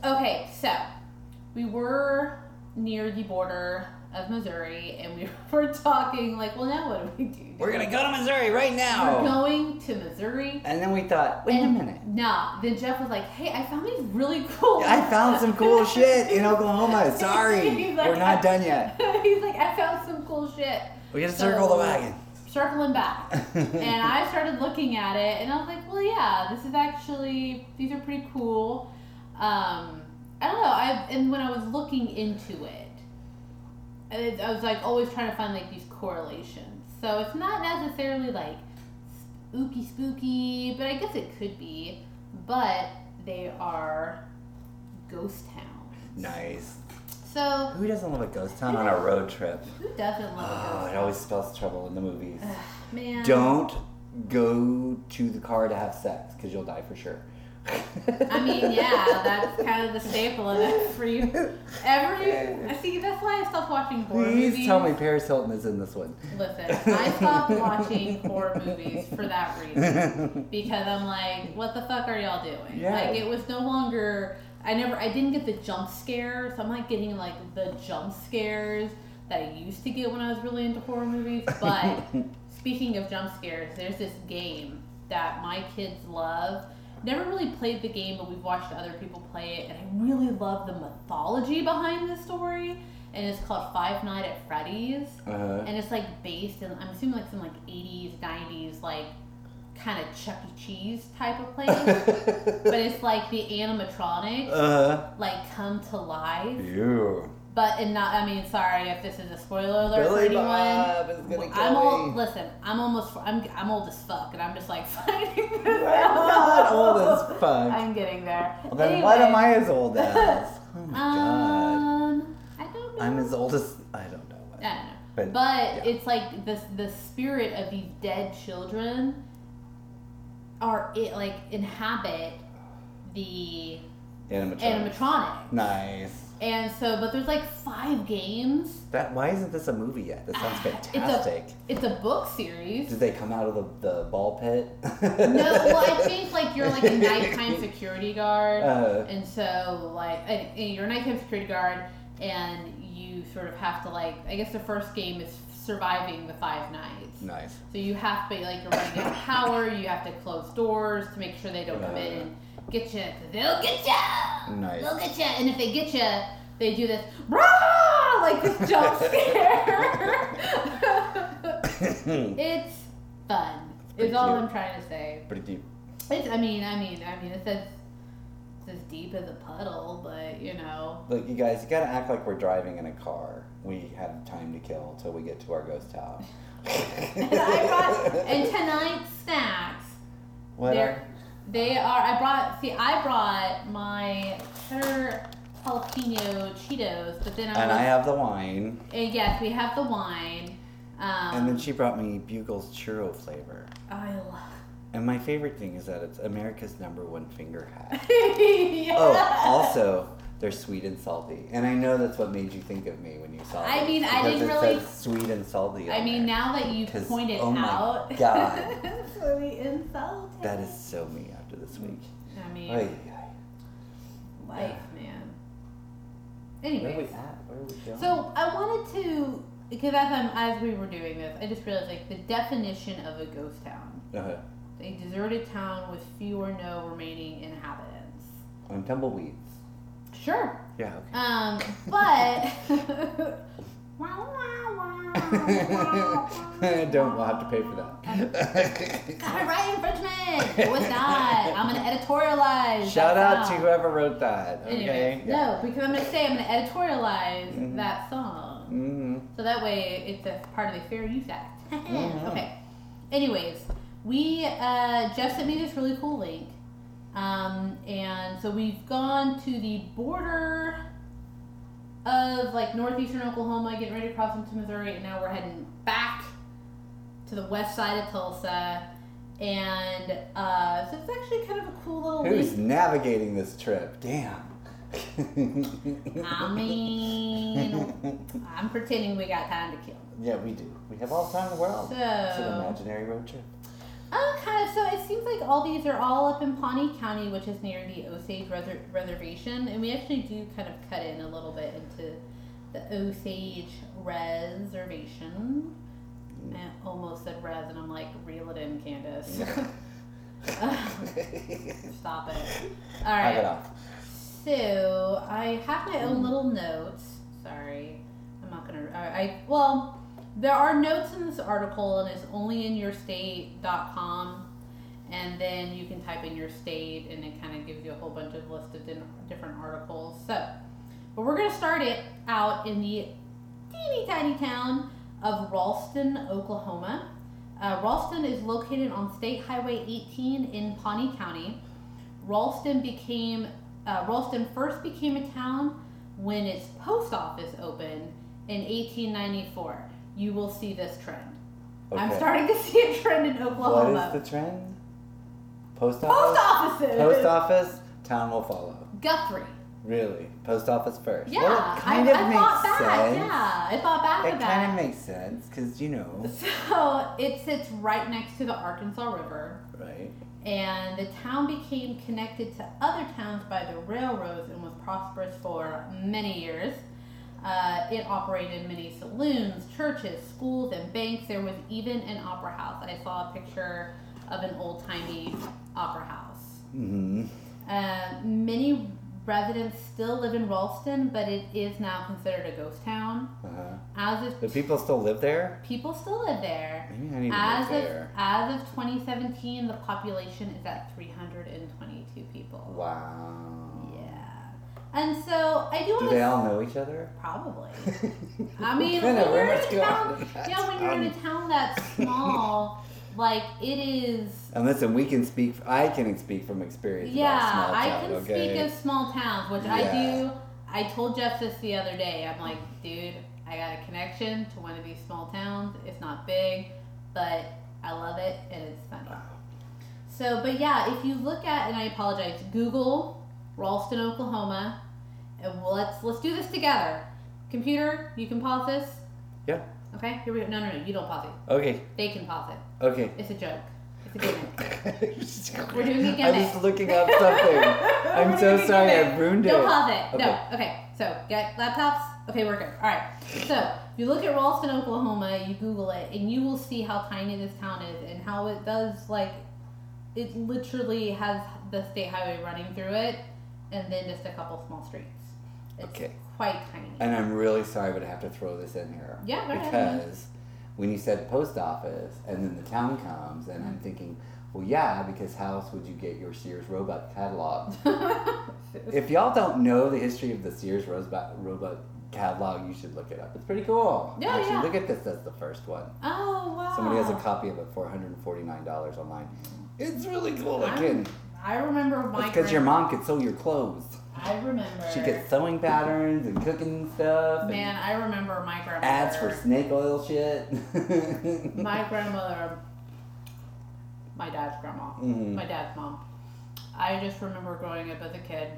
Where are we headed? Okay, so we were near the border of Missouri, and we were talking like, well, now what do we do? We're gonna go to Missouri right now. We're going to Missouri. And then we thought, wait a minute. Nah. Then Jeff was like, "Hey, I found these really cool." I found some cool shit in Oklahoma. Sorry, like, we're not done yet. He's like, "I found some cool shit." We gotta So- circle the wagon. circling back. and I started looking at it, and I was like, well, yeah, this is actually these are pretty cool. Um, I don't know. I and when I was looking into it, it, I was like always trying to find like these correlations. So it's not necessarily like spooky, spooky, but I guess it could be. But they are ghost towns. Nice. So Who doesn't love a ghost town on a road trip? who doesn't love a Oh, ghost it always spells trouble in the movies. town? Man, Don't go to the car to have sex because you'll die for sure. I mean, yeah, that's kind of the staple of every every. I see. That's why I stopped watching horror Please movies. tell me Paris Hilton is in this one. Listen, I stopped watching horror movies for that reason because I'm like, what the fuck are y'all doing? Yeah. Like, it was no longer. I never. I didn't get the jump scares. I'm not getting like the jump scares that I used to get when I was really into horror movies. But speaking of jump scares, there's this game that my kids love. Never really played the game, but we've watched other people play it, and I really love the mythology behind the story. And it's called Five Night at Freddy's Uh, and it's like based in I'm assuming like some like 80s 90s like kind of Chuck E. Cheese type of place but it's like the animatronics uh, like come to life. But and not I mean sorry if this is a spoiler alert for Billy anyone Bob is gonna kill I'm old me. listen I'm almost I'm I'm old as fuck and I'm just like finding this out. not old as fuck. I'm getting there Well, then what am I as old as? Oh my god. um I don't know I'm as old as I don't know. What. I don't know But, But yeah. it's like the the spirit of these dead children are it like inhabit the animatronic. animatronic. Nice. And so, but there's like five games. That why isn't this a movie yet? That sounds fantastic. It's a book series. Did they come out of the, the ball pit? No, well, I think like you're like a nighttime security guard, Uh, and so like and, and you're a nighttime security guard, and you sort of have to like I guess the first game is surviving the five nights. nice. So you have to like you're running out of power. You have to close doors to make sure they don't come in and get you. They'll get you. Nice. They'll get you. And if they get you, they do this Rah! like this jump scare. it's fun. pretty Is all cute. I'm trying to say. Pretty deep. It's. I mean. I mean. I mean. It's as, as deep as a puddle, but you know. Look, you guys, you gotta act like we're driving in a car. We have time to kill until we get to our ghost town. And I brought and tonight's snacks. what? They're, are- they are. I brought. See, I brought my cheddar jalapeno Cheetos, but then I and I have the wine. and yes, we have the wine. Um, And then she brought me Bugles churro flavor. I love. And my favorite thing is that it's America's number one finger hat. yeah. Oh, also, they're sweet and salty. And I know that's what made you think of me when you saw I this, mean, I didn't it really- sweet and salty. I mean, there. now that you pointed oh my out, God. sweet and salty. That is so me after this week. I mean, Ay, life, man. Where are we at? Where are we going? so I wanted to because as I'm as we were doing this, I just realized like the definition of a ghost town. uh, a deserted town with few or no remaining inhabitants. on tumbleweeds. Sure. Yeah. Okay. Um, but. I don't we'll have to pay for that. Copyright infringement! It's not. I'm gonna editorialize. Shout that out to whoever wrote that. Okay. Anyway, no, because I'm gonna say I'm gonna editorialize Mhm. that song. hmm So that way it's a part of the Fair Use Act. Mhm. Okay. Anyways, we uh, Jeff sent me this really cool link, um, and so we've gone to the border of like northeastern Oklahoma, getting ready to cross into Missouri, and now we're heading back to the west side of Tulsa. And uh, so it's actually kind of a cool little Who's link. navigating this trip? Damn. I mean, I'm pretending we got time to kill. yeah, we do. We have all the time in the world. So- it's an imaginary road trip. Uh, kind of. So it seems like all these are all up in Pawnee County, which is near the Osage Reser- Reservation, and we actually do kind of cut in a little bit into the Osage Reservation. I almost said res, and I'm like, reel it in, Candace. Stop it. All Knock it. So I have my own little notes. Sorry, I'm not gonna. I, I well, there are notes in this article, and it's only in yourstate.com, and then you can type in your state, and it kind of gives you a whole bunch of list of different articles. So, but we're gonna start it out in the teeny tiny town of Ralston, Oklahoma. Uh, Ralston is located on State Highway 18 in Pawnee County. Ralston became uh, Ralston first became a town when its post office opened in 1894. You will see this trend. I'm starting to see a trend in Oklahoma. What is the trend? Post office. post office? offices. Post office, town will follow. Guthrie. Really? Post office first. Yeah, Well, it kind I, of I makes sense. Yeah, I thought back It of kind that. of makes sense because you know, So it sits right next to the Arkansas River, right? and the town became connected to other towns by the railroads and was prosperous for many years. Uh, it operated many saloons, churches, schools, and banks. There was even an opera house. I saw a picture of an old timey opera house. Mm-hmm. Uh, many residents still live in Ralston, but it is now considered a ghost town. Uh-huh. As of people still live there? people still live there. Maybe I need to As live of there. as of 2017, the population is at 322 people. Wow. Yeah, and so I do Do they all know each other? probably. I mean, when you're in a town, yeah, when you're in a um, town? that's small, like it is. And listen, we can speak. I can speak from experience. Yeah, I can okay? speak of small towns, which I do. I told Jeff this the other day. I'm like, dude, I got a connection to one of these small towns. It's not big, but I love it and it's funny. So, but yeah, if you look at, and I apologize, Google Ralston, Oklahoma, and let's let's do this together. Computer, you can pause this. Yeah. Okay. Here we go. No, no, no. You don't pause it. Okay. They can pause it. Okay. It's a joke. It's a gimmick. We're doing a I'm just looking up something. I'm so sorry. I ruined it. Don't pause it. No. Okay. Okay. So get laptops. Okay, we're good. All right. So if you look at Ralston, Oklahoma, you Google it, and you will see how tiny this town is and how it does like it literally has the state highway running through it, and then just a couple small streets. It's Okay. quite tiny. And I'm really sorry, but I have to throw this in here. Yeah. Because when you said post office and then the town comes, and I'm mm-hmm. thinking, well, yeah, because how else would you get your Sears Roebuck catalog? if y'all don't know the history of the Sears Roebuck, Roebuck catalog, you should look it up. It's pretty cool. Yeah, Actually, yeah. look at this. That's the first one. oh wow. Somebody has a copy of it for $149 online. It's really cool looking. I remember my. It's because your mom could sew your clothes. I remember. She gets sewing patterns and cooking stuff. and Man, I remember my grandmother. ads for snake oil shit. my grandmother, my dad's grandma, Mhm. my dad's mom. I just remember growing up as a kid,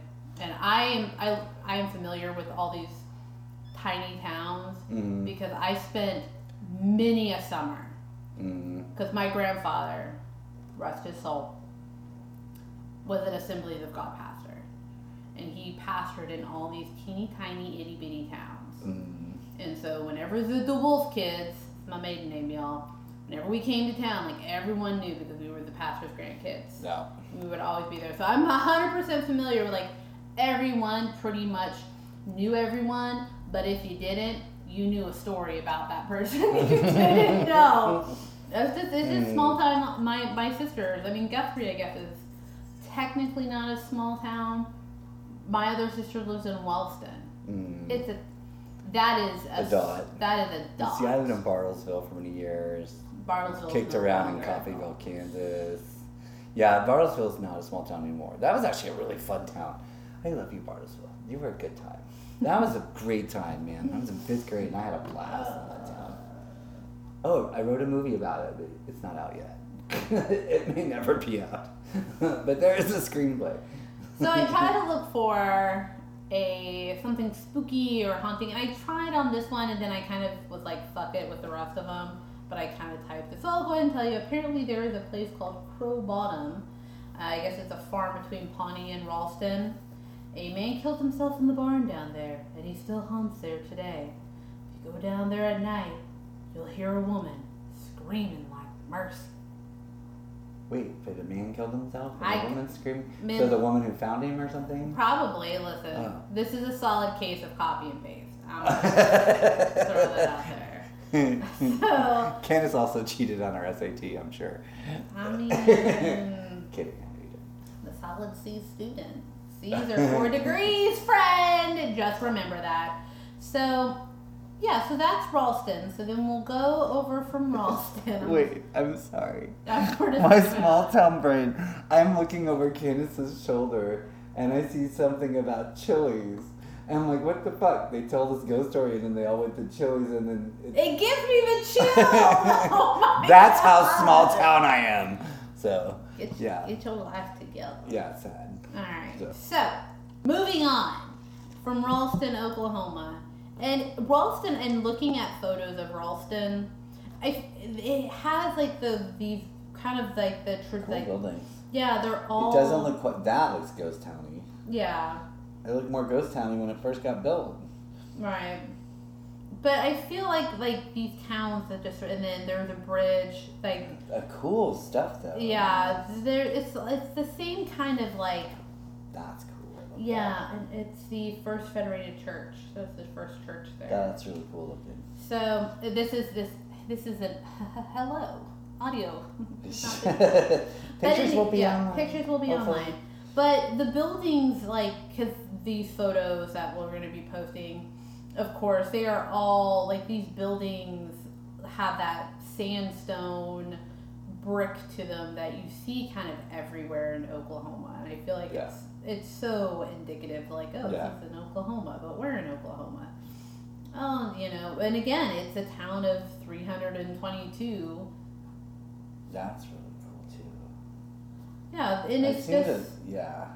and I am I I am familiar with all these tiny towns Mhm. because I spent many a summer Mm. because my grandfather, rest his soul, was an Assemblies of God pastor, and he pastored in all these teeny tiny itty bitty towns. Mm. And so whenever the, the Wolf kids, my maiden name, y'all, whenever we came to town, like everyone knew because we were the pastor's grandkids. No. We would always be there. So I'm 100% familiar with like everyone pretty much knew everyone, but if you didn't, you knew a story about that person you didn't know. It's just, it's just Mm. small town. My, my sisters, I mean, Guthrie, I guess, is technically not a small town. My other sister lives in Wellston. Mm. It's a that is A dot. That is a dot. See, I lived in Bartlesville for many years. Bartlesville Kicked around in longer. Coffeyville, Kansas. Yeah, Bartlesville's not a small town anymore. That was actually a really fun town. I love you, Bartlesville. You were a good time. That was a great time, man. I was in fifth grade and I had a blast in that town. Oh, I wrote a movie about it, but it's not out yet. it may never be out. but there is a screenplay. So I try to look for a something spooky or haunting. And I tried on this one, and then I kind of was like, fuck it with the rest of them. But I kind of typed it. So I'll go ahead and tell you. Apparently, there is a place called Crow Bottom. Uh, I guess it's a farm between Pawnee and Ralston. A man killed himself in the barn down there, and he still haunts there today. If you go down there at night, you'll hear a woman screaming like mercy. Wait, did a man kill himself? And I- a woman screaming? Men- So the woman who found him or something? Probably. Listen, Oh. this is a solid case of copy and paste. I'm throw that out there. So, Candace also cheated on her SAT, I'm sure. I mean, Kidding, the solid C student. C's are four degrees, friend. Just remember that. So, yeah. So that's Ralston. So then we'll go over from Ralston. Wait, I'm sorry. I'm sort of- My small town brain. I'm looking over Candace's shoulder and I see something about Chili's. And I'm like, what the fuck? They told this ghost story and then they all went to Chili's and then. It, It gives me the chill. Oh my that's how small town I am. So, Get, yeah. get your life together. Yeah, sad. Alright, So- so moving on from Ralston, Oklahoma. And Ralston, and looking at photos of Ralston, I, it has like the these kind of like the tr- Cool like buildings. yeah they're all It doesn't look quite. That looks ghost towny. yeah It looked more ghost towny when it first got built. right but I feel like like these towns that just and then there's a bridge like Uh, cool stuff though. yeah there it's it's the same kind of like That's cool. Yeah and it's the First Federated Church so it's the first church there that. That's really cool looking. So this is this this is a hello audio. It's not But Pictures any- will be yeah, online. Pictures will be Hopefully. online. But the buildings, like, because these photos that we're going to be posting, of course, they are all like these buildings have that sandstone brick to them that you see kind of everywhere in Oklahoma, and I feel like Yeah. it's it's so indicative. Like, oh, Yeah. this is in Oklahoma, but we're in Oklahoma. Oh, you know, and again, it's a town of 322. That's really cool too. Yeah, and it's just the- yeah.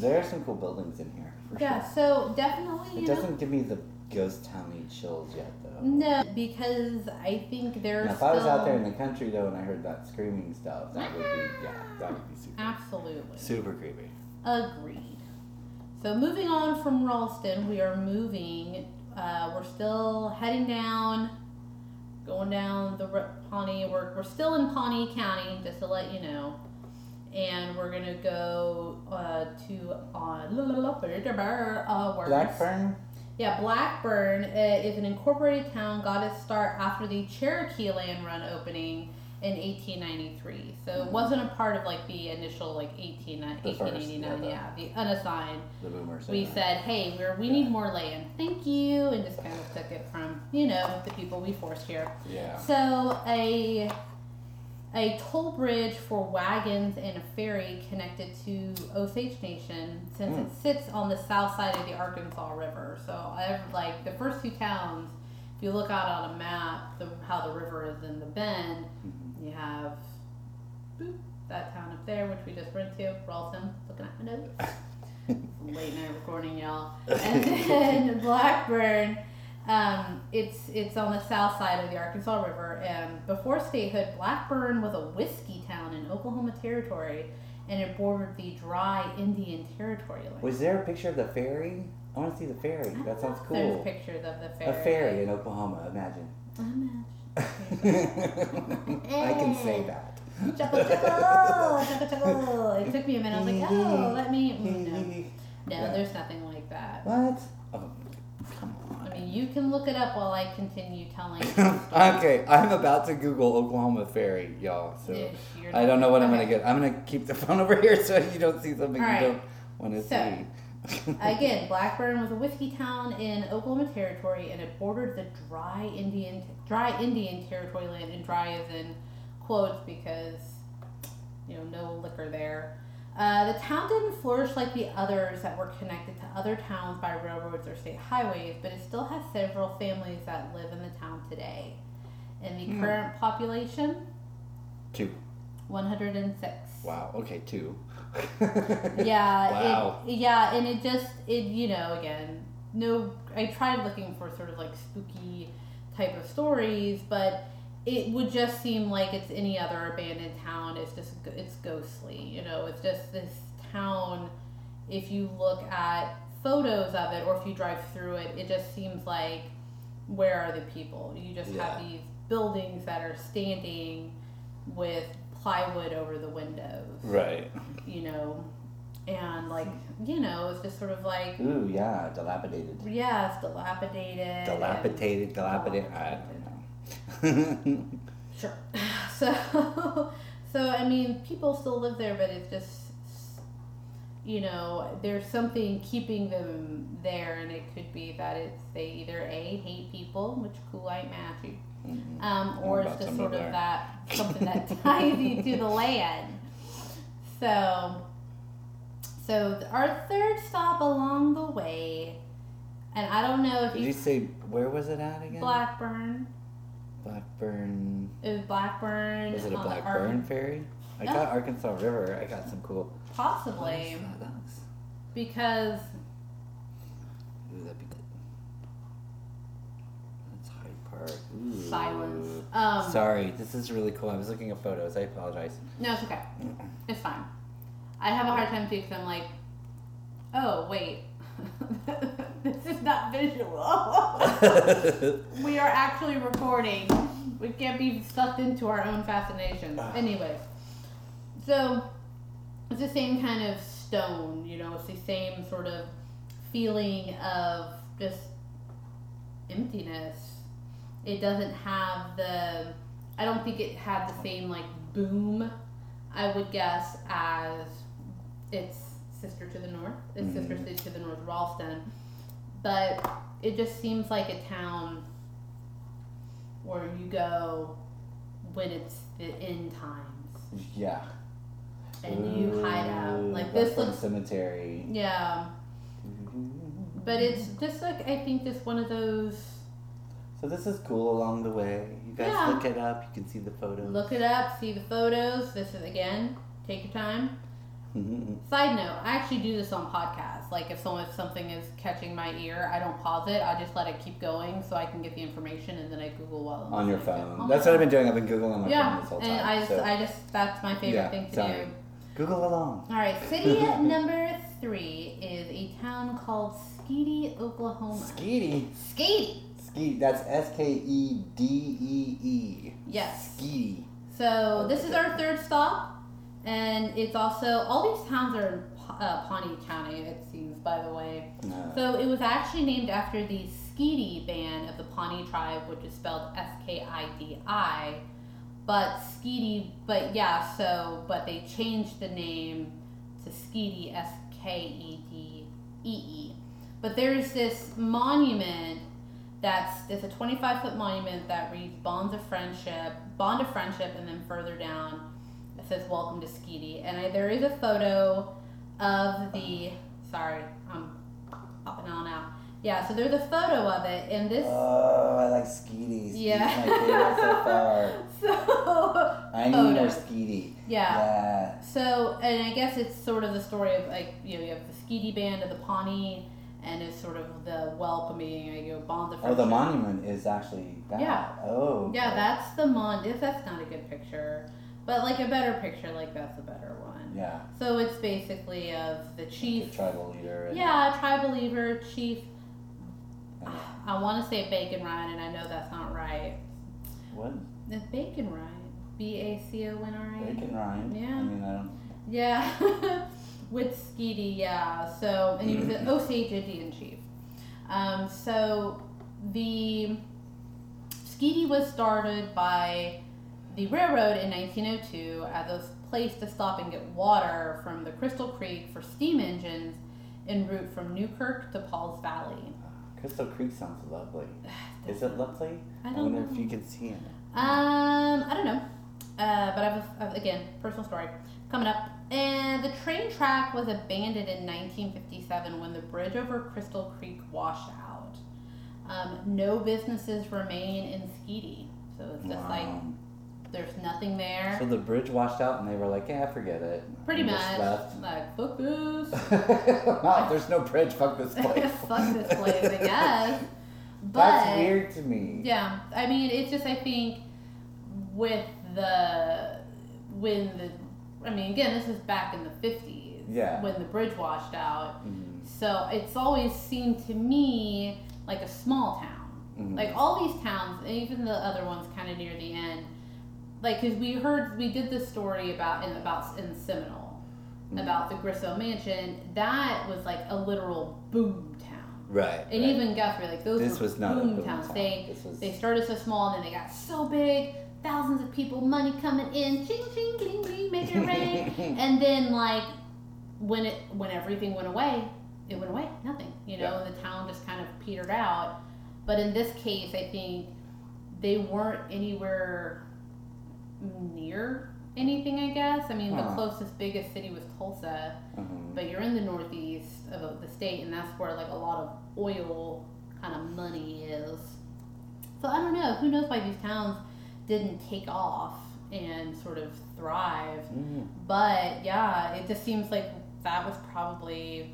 There are some cool buildings in here for yeah. sure. So definitely, It doesn't give me the ghost towny chills yet though. no, because I think there's Now, if I was out there in the country though and I heard that screaming stuff, that would be yeah, that would be super absolutely super creepy. Agreed. So moving on from Ralston, we are moving. Uh, we're still heading down, going down the Pawnee. We're, we're still in Pawnee County, just to let you know. And we're gonna go uh, to uh. Blackburn? Yeah, Blackburn uh, is an incorporated town. Got its start after the Cherokee Land Run opening in 1893. So it hmm. wasn't a part of like the initial like 18, The first, 1889. yeah, Yeah, the unassigned. The boomers. We yeah. said, hey, we're, we need more land. Thank you, and just kind of took it from you know the people we forced here. Yeah. So a a toll bridge for wagons and a ferry connected to Osage Nation since it hmm. sits on the south side of the Arkansas River. So I like the first two towns. If you look out on a map, the, how the river is in the bend, hmm. You have boop, that town up there, which we just went to, Ralston. Looking at my notes. Late night recording, y'all. And then Blackburn. Um, it's it's on the south side of the Arkansas River, and before statehood, Blackburn was a whiskey town in Oklahoma Territory, and it bordered the dry Indian Territory line. Was there a picture of the ferry? I want to see the ferry. That sounds cool. There's pictures of the ferry. A ferry in Oklahoma, imagine. Imagine. I can say that. chuckle, chuckle, chuckle, chuckle. It took me a minute. I was like, oh, let me. mm, No, no, Yeah. there's nothing like that. What? Oh, come on. I mean, you can look it up while I continue telling. okay, I'm about to Google Oklahoma ferry, y'all. So you're I don't know what I'm gonna get. I'm gonna keep the phone over here so you don't see something right. you don't want to So, see. Again, Blackburn was a whiskey town in Oklahoma Territory, and it bordered the dry Indian dry Indian Territory land, and dry is in quotes because you know no liquor there. Uh, the town didn't flourish like the others that were connected to other towns by railroads or state highways, but it still has several families that live in the town today. And the Hmm. current population, Two. 106. Wow. Okay, two. Yeah. Wow. It, yeah, and it just it you know again no I tried looking for sort of like spooky type of stories, but it would just seem like it's any other abandoned town. It's just it's ghostly. You know, it's just this town. If you look at photos of it or if you drive through it, it just seems like where are the people? You just have these buildings that are standing with plywood over the windows right. you know, and like, you know, it's just sort of like, Ooh, yeah, dilapidated. yeah, it's dilapidated. and- Dilapidated, dilapidated. I don't know. Sure. So, so I mean, people still live there, but it's just, you know, there's something keeping them there, and it could be that it's they either a hate people, which cool light Mhm. um, or it's just sort of of that. something that ties you to the land. So, so our third stop along the way, and I don't know if Did you you say where was it at again? Blackburn. Blackburn. It was Blackburn. Was it a Blackburn Ar- ferry? I No. got Arkansas River. I got some cool. Possibly What is that? That's- because Ooh, that'd be good. That's Hyde Park. Silence. Um, Sorry, this is really cool. I was looking at photos. I apologize. No, it's okay. It's fine. I have a hard time too because I'm like, oh wait, this is not visual. we are actually recording. We can't be sucked into our own fascination. Ah. Anyways, so it's the same kind of stone, you know, it's the same sort of feeling of just emptiness. It doesn't have the, I don't think it had the same like boom, I would guess, as its sister to the north, its sister Mhm. city to the north, Ralston. But it just seems like a town where you go when it's the end times yeah. and you hide out. Like this looks, cemetery. yeah. But it's just like I think just one of those. So this is cool along the way. You guys Yeah. look it up. You can see the photos. Look it up, see the photos. This is again, take your time. Mhm. Side note, I actually do this on podcasts. Like if someone if something is catching my ear, I don't pause it. I just let it keep going so I can get the information and then I Google while I'm on your listening to it. phone. On That's what I've been doing. I've been googling on my phone Yeah, this whole time. I just, so I just that's my favorite Yeah, thing to sorry. do. Google along. All right, city number three is a town called Skedee, Oklahoma. Skedee. Skedee. That's S K E D E E. Yes. Skedee. So this is our third stop, and it's also all these towns are in uh, Pawnee County. It seems, by the way. Uh, So it was actually named after the Skidi band of the Pawnee tribe, which is spelled S K I D I. But Skedee, but yeah, so but they changed the name to Skedee S K E D E E. But there's this monument that's it's a 25 foot monument that reads bonds of friendship, bond of friendship, and then further down it says welcome to Skedee. And I, there is a photo of the sorry, I'm popping on out. Yeah, so there's a photo of it, and this oh, I like Skedee. Skedee's Yeah. so far. so I need Photo. more Skedee. yeah. Yeah. So, and I guess it's sort of the story of like you know you have the Skidi band of the Pawnee, and it's sort of the welcoming, you know, bonds of Oh, the monument is actually that. Yeah. Oh. Yeah, okay. that's the mon. If that's not a good picture, but like a better picture, like that's a better one. Yeah. So it's basically of the The chief. tribal leader. Yeah, tribal leader, chief. and- I want to say Bacon Rind, and I know that's not right. what? The Bacon Rind. B A C O N R I. Bacon Rind. Yeah. I mean, I don't. Yeah, with Skedee, yeah. So, and he was an Osage Indian chief. Um, so, the Skedee was started by the railroad in 1902 as a place to stop and get water from the Crystal Creek for steam engines en route from Newkirk to Paul's Valley. Crystal Creek sounds lovely. Is it lovely? I I don't wonder if you can see it. Um, I don't know. Uh, but I have, a, I have, again, personal story coming up. And the train track was abandoned in 1957 when the bridge over Crystal Creek washed out. Um, no businesses remain in Skedee. So it's just like There's nothing there. So the bridge washed out, and they were like, "Yeah, forget it." Pretty And much. left. Like, fuck this. wow, there's no bridge. Fuck this place. fuck this place, I guess. But That's weird to me. Yeah, I mean, it's just I think with the when the I mean, again, this is back in the fifties. Yeah. When the bridge washed out, Mhm. so it's always seemed to me like a small town. Mhm. Like all these towns, and even the other ones, kind of near the end. Like, cause we heard we did this story about in about in Seminole Mhm. about the Grisso Mansion. That was like a literal boom town. Right. And right. even Guthrie, like those This was not boom towns. town. They was- they started so small and then they got so big, thousands of people, money coming in, ching ching ching ching, make it rain. and then like when it when everything went away, it went away, nothing. You know, Yeah. and the town just kind of petered out. But in this case, I think they weren't anywhere near anything. I guess. I mean, the Huh. closest biggest city was Tulsa Mhm. but you're in the northeast of the state and that's where like a lot of oil kind of money is so i don't know who knows why these towns didn't take off and sort of thrive Mhm. but yeah it just seems like that was probably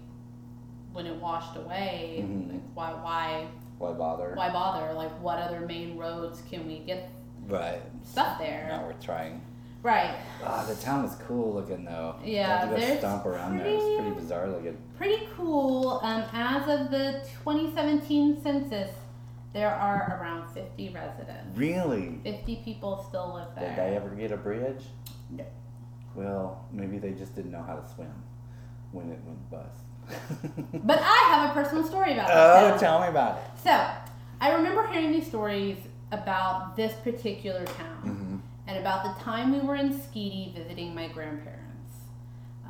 when it washed away Mhm. like why why Why bother? why bother like what other main roads can we get Right. stuff there Now we're trying. right Ah, the town was cool looking though. Yeah, Got to go there's stomp around there. It's pretty- pretty bizarre looking. pretty cool. Um, as of the 2017 census, there are around 50 residents. Really? 50 people still live there. Did they ever get a bridge? No. Well, maybe they just didn't know how to swim when it went bust. But I have a personal story about this. oh, tell me about it. So, I remember hearing these stories about this particular town hmm and about the time we were in Skedee visiting my grandparents.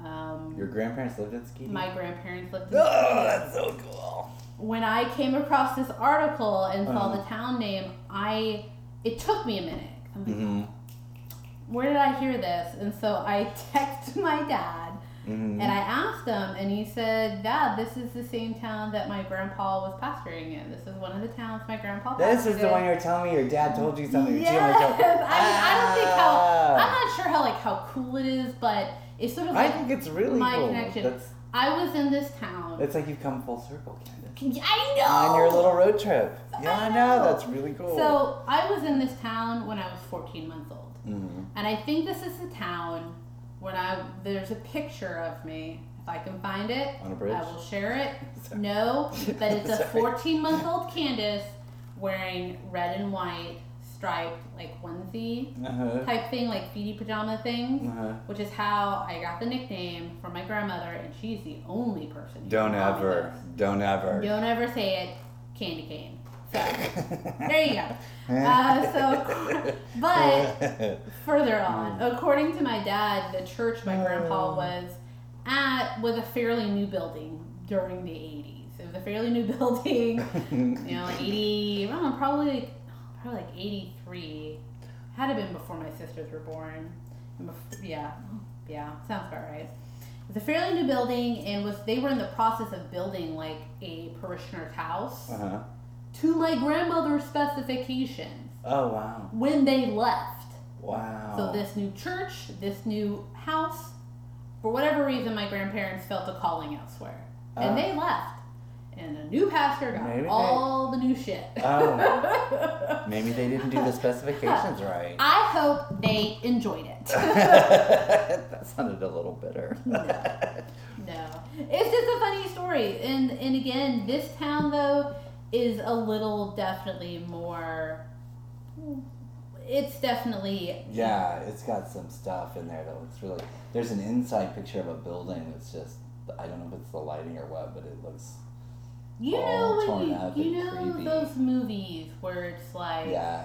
Um, Your grandparents lived in Skedee? my grandparents lived in Oh, Skedee. that's so cool. when I came across this article and saw Uh-huh. the town name, I it took me a minute. I'm like, hmm where did I hear this? And so I texted my dad hmm and I asked him, and he said, Dad, this is the same town that my grandpa was pastoring in. This is one of the towns my grandpa This is the one you were telling me your dad told you something. Yes. She only told- I mean, I don't think how. Ah. I'm not sure how like how cool it is, but it's sort of I like think it's really my cool. connection. That's, I was in this town. it's like you've come full circle, Candace. I know. On your little road trip. Yeah, I know. know. That's really cool. So I was in this town when I was 14 months old. hmm And I think this is the town when I there's a picture of me. If I can find it, On a bridge? I will share it. Sorry. No, but it's a 14 month old Candace wearing red and white striped like onesie Uh-huh. type thing, like feety pajama things, Uh-huh. which is how I got the nickname from my grandmother, and she's the only person. who Don't ever. Don't ever. Don't ever say it, candy cane. So there you go. Uh, so, but further on, according to my dad, the church my grandpa Oh. was at was a fairly new building during the 80s. It was a fairly new building, you know, like 80, I don't know, probably like, probably like 83. Had to been before my sisters were born. And Yeah, yeah, sounds about right. It was a fairly new building, and was they were in the process of building like a parishioner's house uh-huh. to my grandmother's specifications Oh wow. when they left. Wow. So this new church, this new house, for whatever reason, my grandparents felt a calling elsewhere, and Ah. they left. And a new pastor got Maybe they- all the new shit. Oh. Maybe they didn't do the specifications right. I hope they enjoyed it. that sounded a little bitter. no, it's just a funny story, and and again, this town though is a little definitely more. It's definitely yeah, it's got some stuff in there that looks really. There's an inside picture of a building that's just. I don't know if it's the lighting or what, but it looks. You know when you, you know creepy. those movies where it's like Yeah.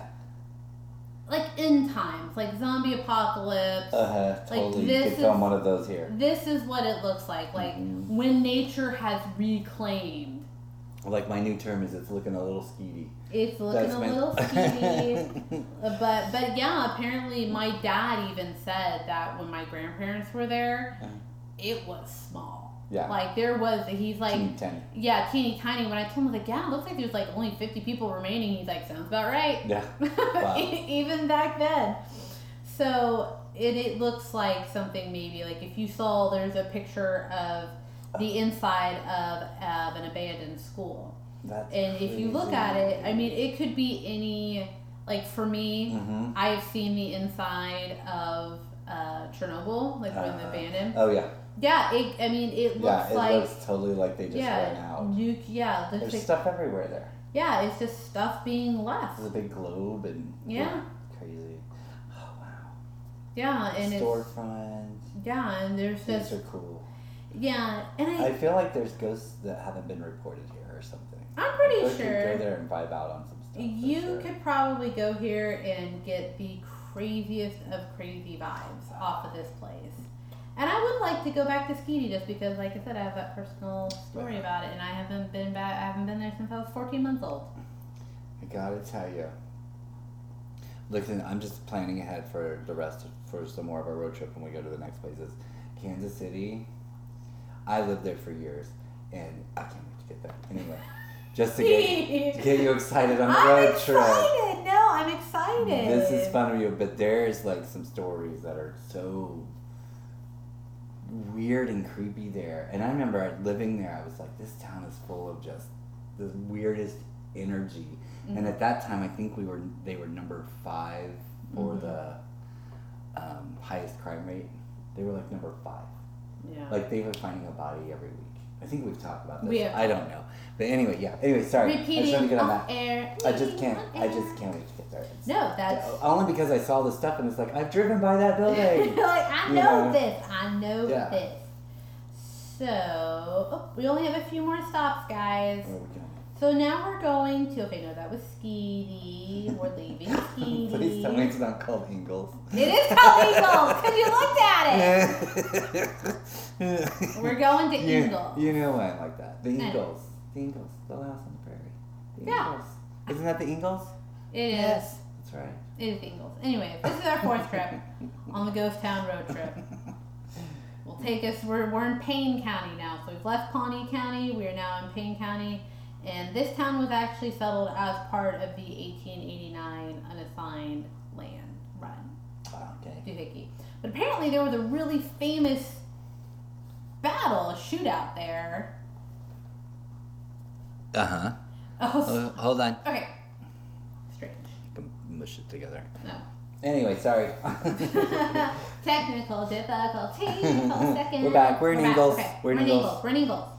like end times, like zombie apocalypse. Uh huh. Like, Totally. you this could is- film one of those here. This is what it looks like, like Mhm. when nature has reclaimed. Like my new term is, it's looking a little skeety. It's looking a my- little skeety. Uh, but but yeah, apparently my dad even said that when my grandparents were there, Uh-huh. it was small. Yeah. Like there was, he's like, Teeny tiny. yeah, teeny tiny. When I told him, I was like, yeah, it looks like there's like only 50 people remaining. He's like, sounds about right. Yeah. Wow. Even back then. So it, it looks like something maybe like if you saw there's a picture of the inside of, of an abandoned school. That's And if you look at it, I mean, it could be any, like for me, hmm I've seen the inside of uh, Chernobyl, like when the Uh, abandoned. Oh yeah, Yeah, it, I mean, it looks like. yeah. It like, looks totally like they just ran out. nuke, yeah, There's pic- stuff everywhere there. yeah, it's just stuff being left. There's a big globe and Yeah. crazy. Oh wow. Yeah, and it's, Storefront. yeah, and there's These just, are cool. yeah, and I, I feel like there's ghosts that haven't been reported here or something. I'm pretty sure. Go there and vibe out on some stuff. You sure. could probably go here and get the craziest of crazy vibes off of this place. And I would like to go back to Skedee just because, like I said, I have that personal story about it, and I haven't been back. I haven't been there since I was 14 months old. I gotta tell you. Listen, I'm just planning ahead for the rest of, for some more of our road trip when we go to the next places. Kansas City. I lived there for years, and I can't wait to get there. Anyway, just to get to get you excited on the I'm road excited. No, I'm excited. This is fun for you, but there's like some stories that are so weird and creepy there. And I remember living there, I was like, this town is full of just the weirdest energy. Mm-hmm. And at that time, I think we were they were number five for Mhm. the um, highest crime rate. They were like number five. Yeah. Like they were finding a body every week. I think we've talked about this. We have. I don't know, but anyway, yeah. Anyway, sorry. I just to get on that. air. I just mm-hmm. can't. I just mm-hmm. can't wait to get there. No, that's. only because I saw this stuff and it's like I've driven by that building. like I You know know? this. I know Yeah. this. So oh, we only have a few more stops, guys. Where are we going? So now we're going to. Okay, no, that was Skedee. We're leaving Please tell me Skedee. it's not called Ingles. It is called Eagles because you looked at it. We're going to you, Ingalls. You know why I like that. The know. Ingles. The Ingles. The house on the prairie. The Yeah. Ingles. Isn't that the Ingles? It is. That's right. It is Ingalls. Anyway, this is our fourth trip on the Ghost Town road trip. We'll take us. We're we're in Payne County now, so we've left Pawnee County. We are now in Payne County, and this town was actually settled as part of the 1889 unassigned land run okay. doohickey. But apparently, there was a really famous battle, a shootout there. Uh huh. Oh, hold on. okay. Strange. You can Mush it together. No. Anyway, sorry. Technical difficulty. Hold a second. We're back. We're in Ingalls. Okay. We're We're, in in Ingalls. Ingalls. We're in Ingalls.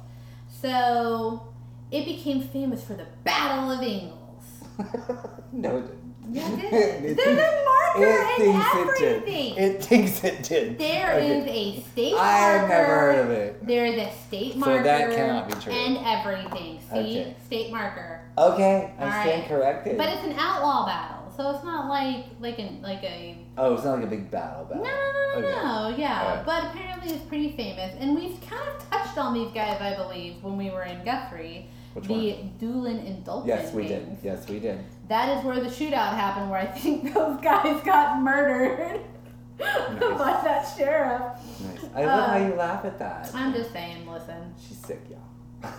So it became famous for the Battle of Ingalls. no, it didn't. Yeah, it It. There's a marker It thinks it did. everything. It thinks it did. There is Okay. a state marker. I've never heard of it. There is a state So marker. that cannot be true. And everything. See? Okay. State marker. Okay, I All stand right. corrected. But it's an outlaw battle, so it's not like like an like a oh, it's not like a big battle. No, battle. no, no, no, Okay. no. Yeah, Alright. but apparently it's pretty famous, and we've kind of touched on these guys, I believe, when we were in Guthrie. Which the one? Doolin and Dalton. Yes, we did. Yes, we did. That is where the shootout happened, where I think those guys got murdered by that sheriff. Nice. I love how you laugh at that. I'm just saying. Listen, She's sick, y'all.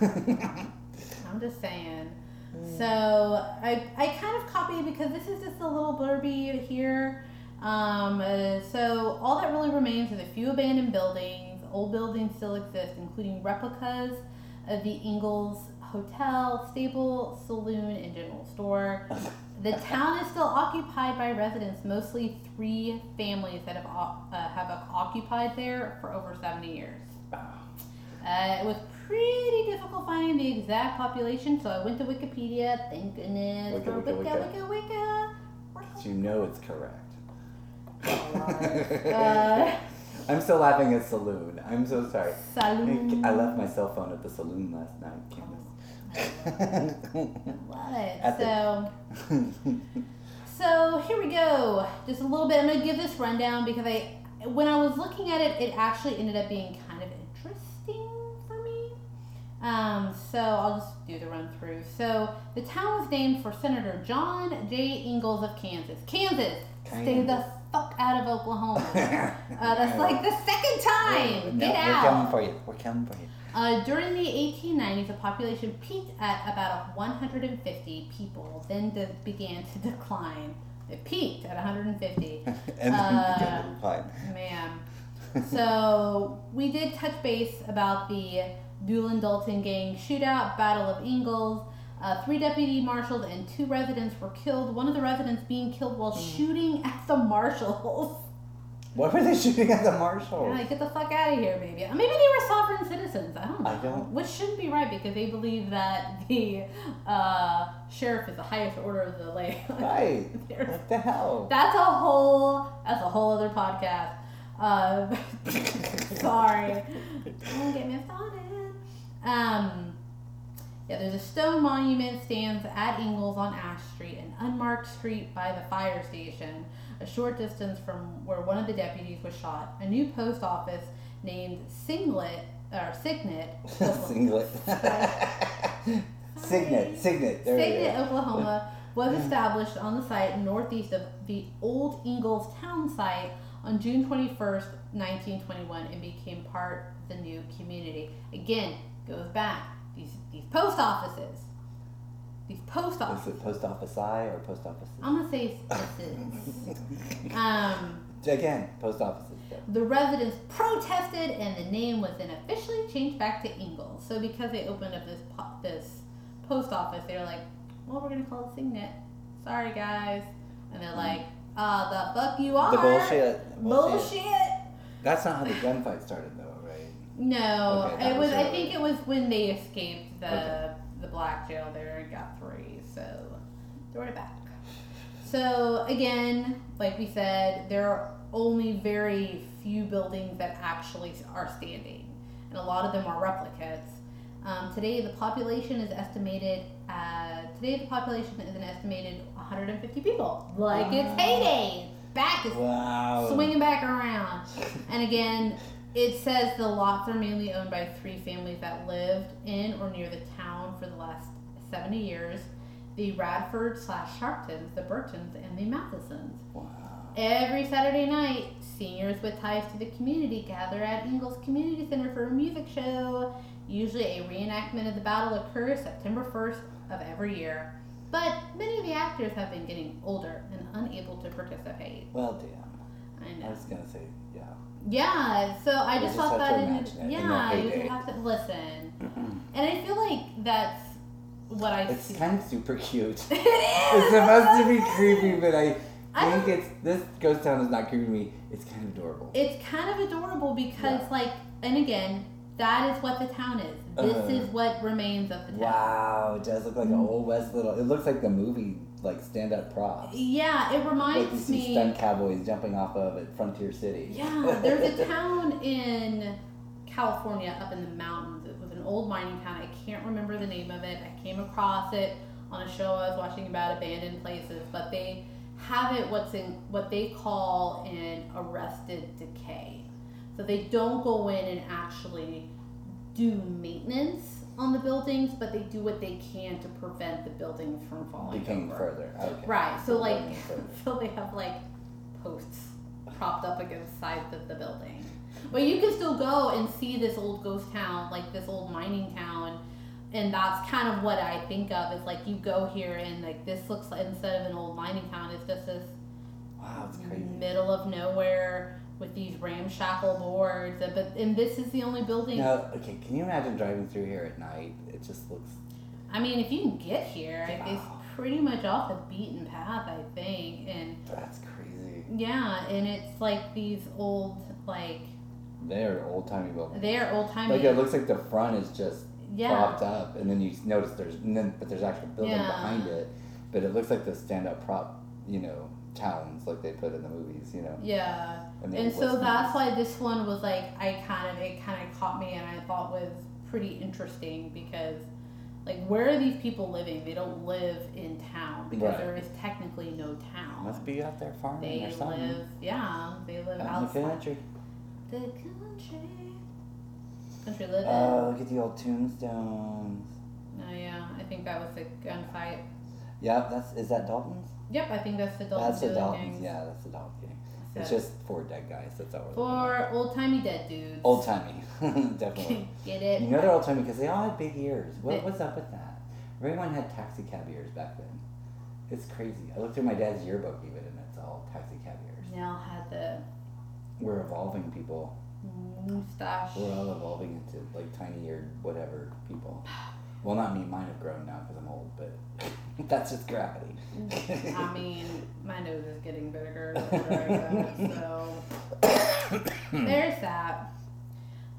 I'm just saying. So I, I kind of copied because this is just a little blurby here. Um, uh, so all that really remains is a few abandoned buildings. Old buildings still exist, including replicas of the Ingalls Hotel, stable, saloon, and general store. The town is still occupied by residents, mostly three families that have uh, have occupied there for over 70 years. Uh, it was pretty difficult finding the exact population, so I went to Wikipedia. Thank goodness Wicca, for wicca, Wicca, wicca. Wicca, Wicca. you know it's correct. Uh, I'm still laughing at saloon. I'm so sorry. Saloon. I left my cell phone at the saloon last night, Love it. So, so here we go. Just a little bit. I'm gonna give this rundown because I, when I was looking at it, it actually ended up being kind of interesting for me. Um, so I'll just do the run through. So the town was named for Senator John J. Ingalls of Kansas. Kansas, stay the fuck out of Oklahoma. Uh, that's like the second time. No, Get we're coming for you. We're coming for you. Uh, during the 1890s, the population peaked at about 150 people, then de- began to decline It peaked at 150. and then Uh, fine. Man. So we did touch base about the Doolin Dalton gang shootout, Battle of Ingalls. Uh, three deputy marshals and two residents were killed. One of the residents being killed while shooting at the marshals. What were they shooting at the marshal? Yeah, get the fuck out of here, baby. Uh, Maybe they were sovereign citizens. I don't know. I don't- Which shouldn't be right because they believe that the uh, sheriff is the highest order of the land. Right. What the hell? That's a whole. That's a whole other podcast. Uh, sorry. Don't get me started. Um, yeah, there's a stone monument stands at Ingalls on Ash Street, an unmarked street by the fire station, a short distance from where one of the deputies was shot. A new post office named Singlet or Signet. Singlet. Signet. Signet. There Signet. Oklahoma, was established on the site northeast of the old Ingalls town site on June 21st, 1921, and became part of the new community. Again, goes back. These, these post offices. These post Is offices. it post office I or post office? I'm going to say citizens. Um, Again, post offices. yeah. the residents protested, and the name was then officially changed back to Ingalls. So because they opened up this po- this post office, they were like, "Well, we're gonna call it Signet." Sorry, guys, and they're like, "Uh, the fuck you are." The bullshit. Bullshit. That's not how the gunfight started, though, right? No, Okay, it was was. I think it was when they escaped the Okay. The black jail there and got three. So throw it back. So again, like we said, there are only very few buildings that actually are standing, and a lot of them are replicas. Um, today, the population is estimated. Uh, today, the population is an estimated 150 people. Like it's Wow. heyday, back is Wow. swinging back around. And again, it says the lots are mainly owned by three families that lived in or near the town for the last 70 years the Radford slash Sharptons, the Burtons, and the Mathesons. Wow. Every Saturday night, seniors with ties to the community gather at Ingalls Community Center for a music show. Usually, a reenactment of the battle occurs September 1st of every year. But many of the actors have been getting older and unable to participate. Well, damn. I I was gonna say, yeah. So I just just thought that in, it yeah, you have to listen. And I feel like that's what I It's see. kind of super cute. it is. It's supposed to be creepy, but I I think it's this ghost town is not creeping me. It's kind of adorable. It's kind of adorable because, Yeah. like, and again, that is what the town is. This Uh-huh. is what remains of the town. Wow, it does look like an old west little. It looks like the movie, like stand up props. Yeah, it Like reminds see me. stunt cowboys jumping off of at Frontier City. Yeah, there's a town in California up in the mountains. It was an old mining town. I can't remember the name of it. I came across it on a show I was watching about abandoned places, but they have it what's in what they call an arrested decay. So they don't go in and actually do maintenance on the buildings, but they do what they can to prevent the buildings from falling Became over. further. Okay. Right. So like, so they have like posts propped up against the sides of the building. But you can still go and see this old ghost town, like this old mining town, and that's kind of what I think of. Is like you go here and like this looks like instead of an old mining town, it's just this Wow, it's crazy. middle of nowhere with these ramshackle boards. But and this is the only building. Now, okay, can you imagine driving through here at night? It just looks. I mean, if you can get here, it's pretty much off the beaten path, I think, and. That's crazy. Yeah, and it's like these old, like They're old timey buildings. they're old timey. Like it looks like the front is just yeah, propped up, and then you notice there's and then but there's actual building Yeah. behind it, but it looks like the stand up prop, you know, towns like they put in the movies, you know. yeah, And, and so West that's why this one was like I kind of it kind of caught me, and I thought was pretty interesting because. Like where are these people living? They don't live in town because Right. there is technically no town. must be out there farming They or something. live, yeah, they live out in the country. the country. Country uh, living. Oh, look at the old tombstones. oh yeah, I think that was a gunfight. Yeah, that's is that Dalton's? Yep, I think that's the Dalton that's the gangs. Yeah, that's the Dalton gang. It's just four dead guys. That's all. we're looking at. For old timey dead dudes. Old timey, definitely. Get it? You know they're old timey because they all had big ears. What, what's up with that? Everyone had taxi cab ears back then. It's crazy. I looked through my dad's yearbook even, and it's all taxi cab ears. Now had the We're evolving people. mustache. We're all evolving into like tiny eared whatever people. Well, not me. Mine have grown now because I'm old, but that's just gravity. I mean, my nose is getting bigger the older I get, so there's that.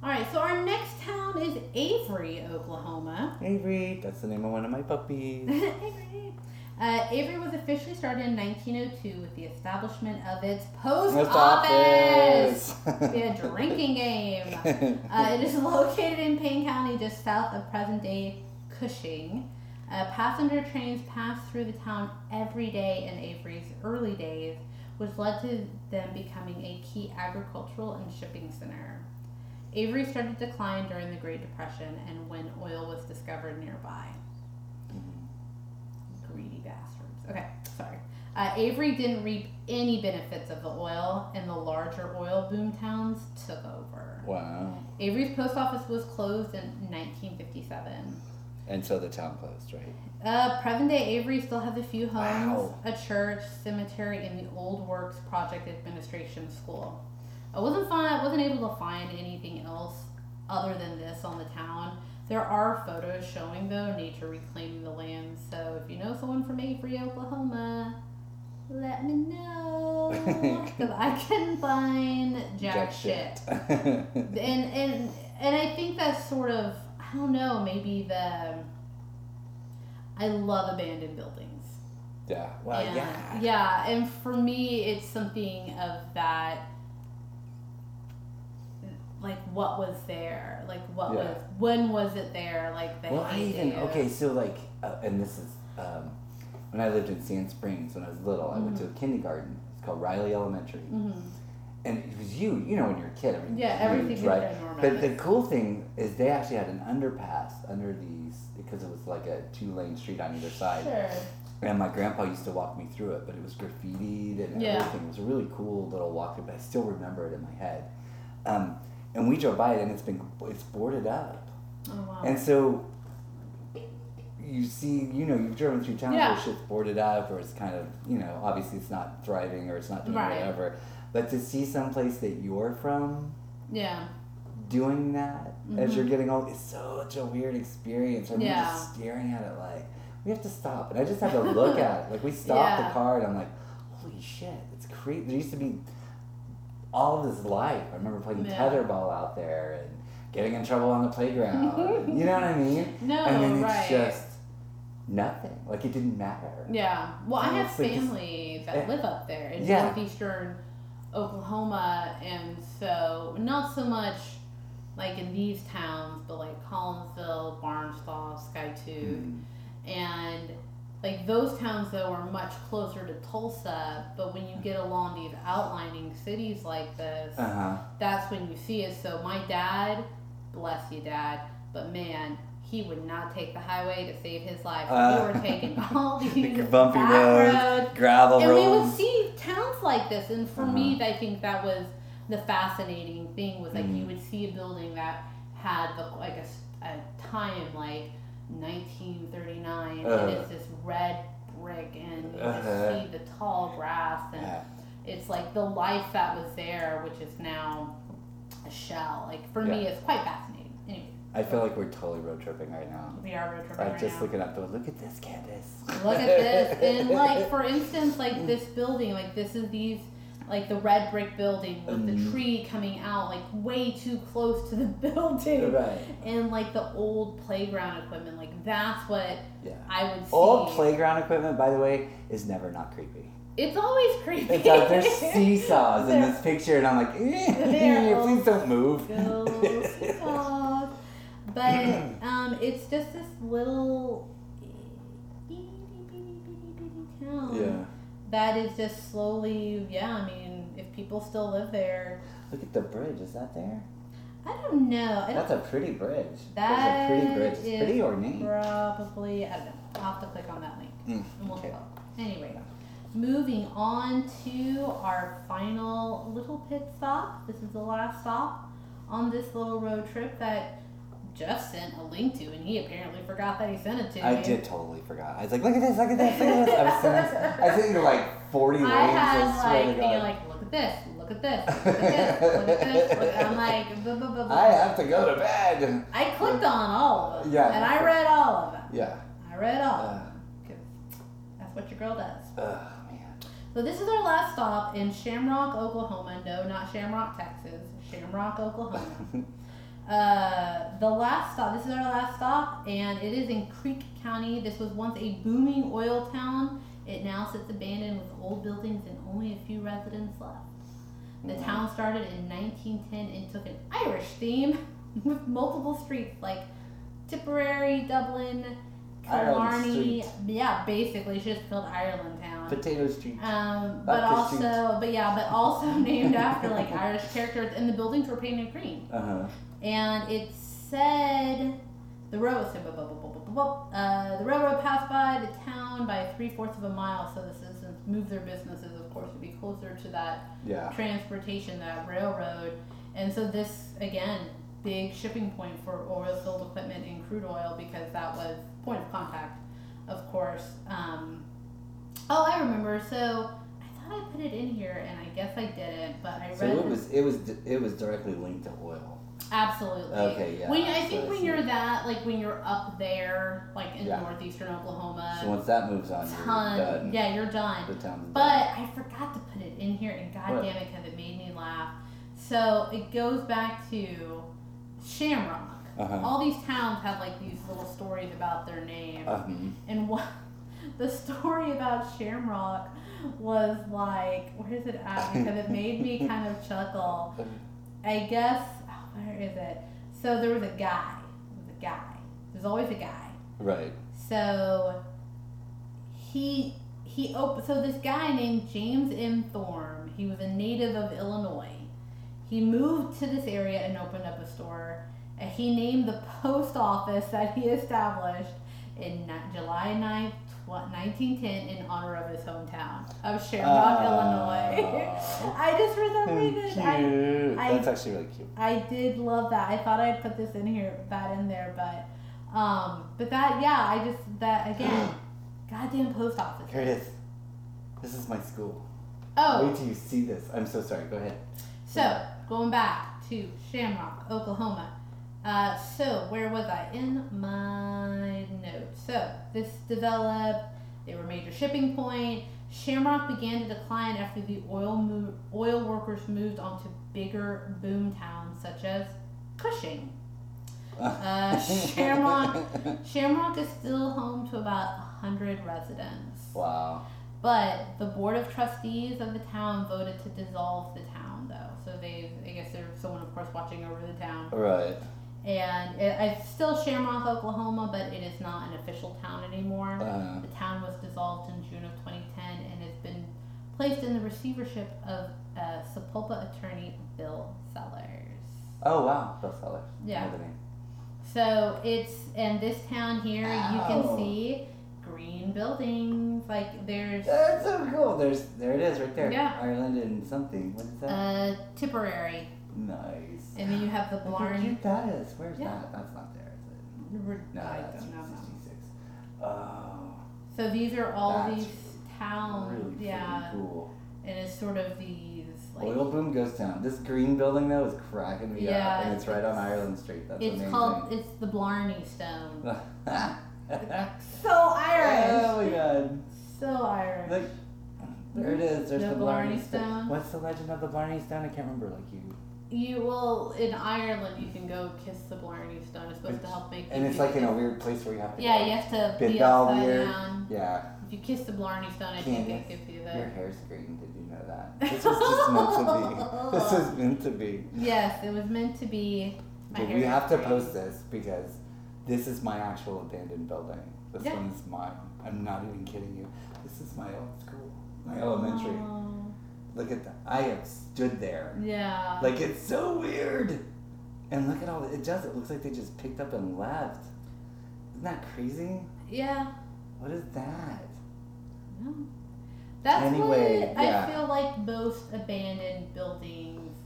All right, so our next town is Avery, Oklahoma. Avery, that's the name of one of my puppies. Avery. Uh, Avery was officially started in 1902 with the establishment of its post, Post office. office. A drinking game. Uh, it is located in Payne County, just south of present day Cushing. Uh, passenger trains passed through the town every day in Avery's early days, which led to them becoming a key agricultural and shipping center. Avery started to decline during the Great Depression and when oil was discovered nearby. Greedy bastards. Okay, sorry. Uh, Avery didn't reap any benefits of the oil, and the larger oil boom towns took over. wow. Avery's post office was closed in 1957. And so the town closed, right? Uh, present day Avery still has a few homes, Wow. a church, cemetery, and the Old Works Project Administration School. I wasn't fine. I wasn't able to find anything else other than this on the town. There are photos showing though nature reclaiming the land. So if you know someone from Avery, Oklahoma, let me know because I couldn't find jack, shit. and and and I think that's sort of I don't know maybe the I love abandoned buildings. yeah. Well, And- yeah. yeah, and for me it's something of that like what was there like what Yeah. was when was it there like the Well, I even of- okay. So like, uh, and this is um, when I lived in Sand Springs when I was little. I went to a kindergarten. It's called Riley Elementary, Mhm. And it was you. You know, when you're a kid, everything's Yeah, huge, everything is right? But the cool thing is they actually had an underpass under these because it was like a two lane street on either side. sure And my grandpa used to walk me through it, but it was graffitied and Yeah. everything. It was a really cool little walk, but I still remember it in my head. Um, and we drove by it, and it's been it's boarded up. oh wow And so you see, you know, you've driven through towns Yeah. where shit's boarded up, or it's kind of, you know, obviously it's not thriving or it's not doing Right. whatever. But to see someplace that you're from yeah doing that as Mhm. you're getting old is such a weird experience. I mean, Yeah. just staring at it like, we have to stop. And I just have to look at it. Like, we stopped Yeah. the car and I'm like, holy shit, it's crazy. There used to be all this life. I remember playing Yeah. tetherball out there and getting in trouble on the playground. you know what I mean? no and then it's right just nothing. Like, it didn't matter. Yeah. Well, I have it's like family that eh, live up there in yeah. northeastern Oklahoma, and so not so much like in these towns, but like Collinsville, Barnsdall, Skiatook, Mm. and like those towns though are much closer to Tulsa. But when you get along these outlining cities like this, Uh huh. that's when you see it. So my dad, bless you, dad, but man, he would not take the highway to save his life. Uh, we were taking all these bumpy roads, roads. gravel and we would see towns like this. And for me, Uh-huh. I think that was the fascinating thing was like Mhm. you would see a building that had the, like a time like 1939, Uh. and it's this red brick, and you Uh-huh. just see the tall grass and Yeah. it's like the life that was there, which is now a shell. Like for me, it's quite fascinating. Anyway, I feel like we're totally road tripping right now. we are road tripping I'm right just now. looking up the look at this, Candace. Look at this, and like for instance, like this building, like this is these, like the red brick building with the Mhm. tree coming out like way too close to the building, Right. and like the old playground equipment. Like that's what Yeah. I would see. Old playground equipment, by the way, is never not creepy. It's always creepy. It's like there's seesaws in this picture, and I'm like, eh, please don't move. But um, it's just this little itty bitty bitty bitty town yeah. that is just slowly. Yeah, I mean, if people still live there, Look at the bridge. Is that there? I don't know. I That's don't. a pretty bridge. That That's a pretty bridge. It's is pretty ornate. Probably. I don't know. I'll have to click on that link. Mm, And we'll okay. go. Anyway, moving on to our final little pit stop. This is the last stop on this little road trip that Jeff sent a link to, and he apparently forgot that he sent it to me. I did totally forgot. I was like, look at this, look at this, look at this. I was sending, I sent you like 40 links. I had I swear like, to and you're like, look at this, look at this, look at this, look at this. Look. I'm like, blah, blah, blah, blah. I have to go to bed. I clicked on all of them. Yeah. And I read all of them. Yeah. I read all of Uh, that's what your girl does. oh. So this is our last stop in Shamrock, Oklahoma. No, not Shamrock, Texas. Shamrock, Oklahoma. Uh, the last stop. This is our last stop, and it is in Creek County. This was once a booming oil town. It now sits abandoned with old buildings and only a few residents left. The Wow. town started in 1910 and took an Irish theme with multiple streets like Tipperary, Dublin, Killarney. Yeah, basically, it's just called Ireland Town. Potato Street. Um, but also, but yeah, but also named after like Irish characters, and the buildings were painted green. Uh huh. And it said the road said, uh, the railroad passed by the town by three fourths of a mile, so the citizens moved their businesses, of course, to be closer to that Yeah. transportation, that railroad. And so this again, big shipping point for oil filled equipment and crude oil because that was point of contact, of course. Um, oh, I remember. So I thought I put it in here, and I guess I didn't, but I read. So it was it was it was directly linked to oil. Absolutely. Okay, yeah, When I think I when you're that, like when you're up there, like in Yeah. northeastern Oklahoma, So once that moves on, you're done. yeah, you're done. The town's But done. I forgot to put it in here, and god damn it, because it made me laugh. So it goes back to Shamrock. Uh-huh. All these towns have like these little stories about their name, Um, and what the story about Shamrock was like, where's it at? Because it made me kind of chuckle. I guess where is it? So there was a guy. There was a guy. There's always a guy. right. So he he op- so this guy named James M. Thorne, he was a native of Illinois. He moved to this area and opened up a store. And he named the post office that he established in July 9th, tw- 1910 in honor of his hometown of Shamrock, Illinois. I just for some reason I, I- That's actually really cute. I did love that. I thought I'd put this in here, that in there, but, um, but that, yeah, I just, that, again, goddamn post office. Here it is. This is my school. Oh, Wait till you see this. I'm so sorry. Go ahead. so, going back to Shamrock, Oklahoma. Uh, so, where was I? In my notes. So, this developed, they were a major shipping point. Shamrock began to decline after the oil mo- oil workers moved on to bigger boom towns such as Cushing. Uh, Shamrock Shamrock is still home to about 100 residents. wow. But the board of trustees of the town voted to dissolve the town, though. So they, I guess there's someone, of course, watching over the town. Right. And it, it's still Shamrock, Oklahoma, but it is not an official town anymore. Uh, The town was dissolved in June of 2010 and has been placed in the receivership of uh, Sapulpa attorney Bill Sellers. oh wow. Bill Sellers. Yeah. I know the name. So it's and this town here you can see green buildings like there's That's so cool. There's there it is right there. Yeah. Ireland and something. What is that? uh Tipperary nice. And then you have the Look how Blarney. cute that is. Where's Yeah. that? That's not there, is it? No, I that's don't know. 66. Oh. So these are all these towns, really yeah, cool. and it's sort of these like Oil boom ghost town. This green building though is cracking me Yeah, up, and it's right on Ireland Street. That's it's amazing. called it's the Blarney Stone. So Irish, Oh my god! so Irish. Look, there it is. There's The the, Blarney Blarney Stone. Stone. What's the legend of the Blarney Stone? I can't remember. Like you. You will in Ireland you can go kiss the Blarney Stone. It's supposed to help make And it's like in a weird place where you have to. Yeah, go. you have to be upside weird. down. Yeah. If you kiss the Blarney Stone, I think it gives you Your the. hair's green. Did you know that? This was just meant to be. This was meant to be. Yes, it was meant to be. My Dude, we have to post this because this is my actual abandoned building. This Yeah. one is mine. I'm not even kidding you. This is my old school, my elementary. Oh, Look at that. I have stood there. yeah. Like it's so weird. And look at all it does. It looks like they just picked up and left. Isn't that crazy? yeah. What is that? No. That's Anyway, what yeah. I feel like most abandoned buildings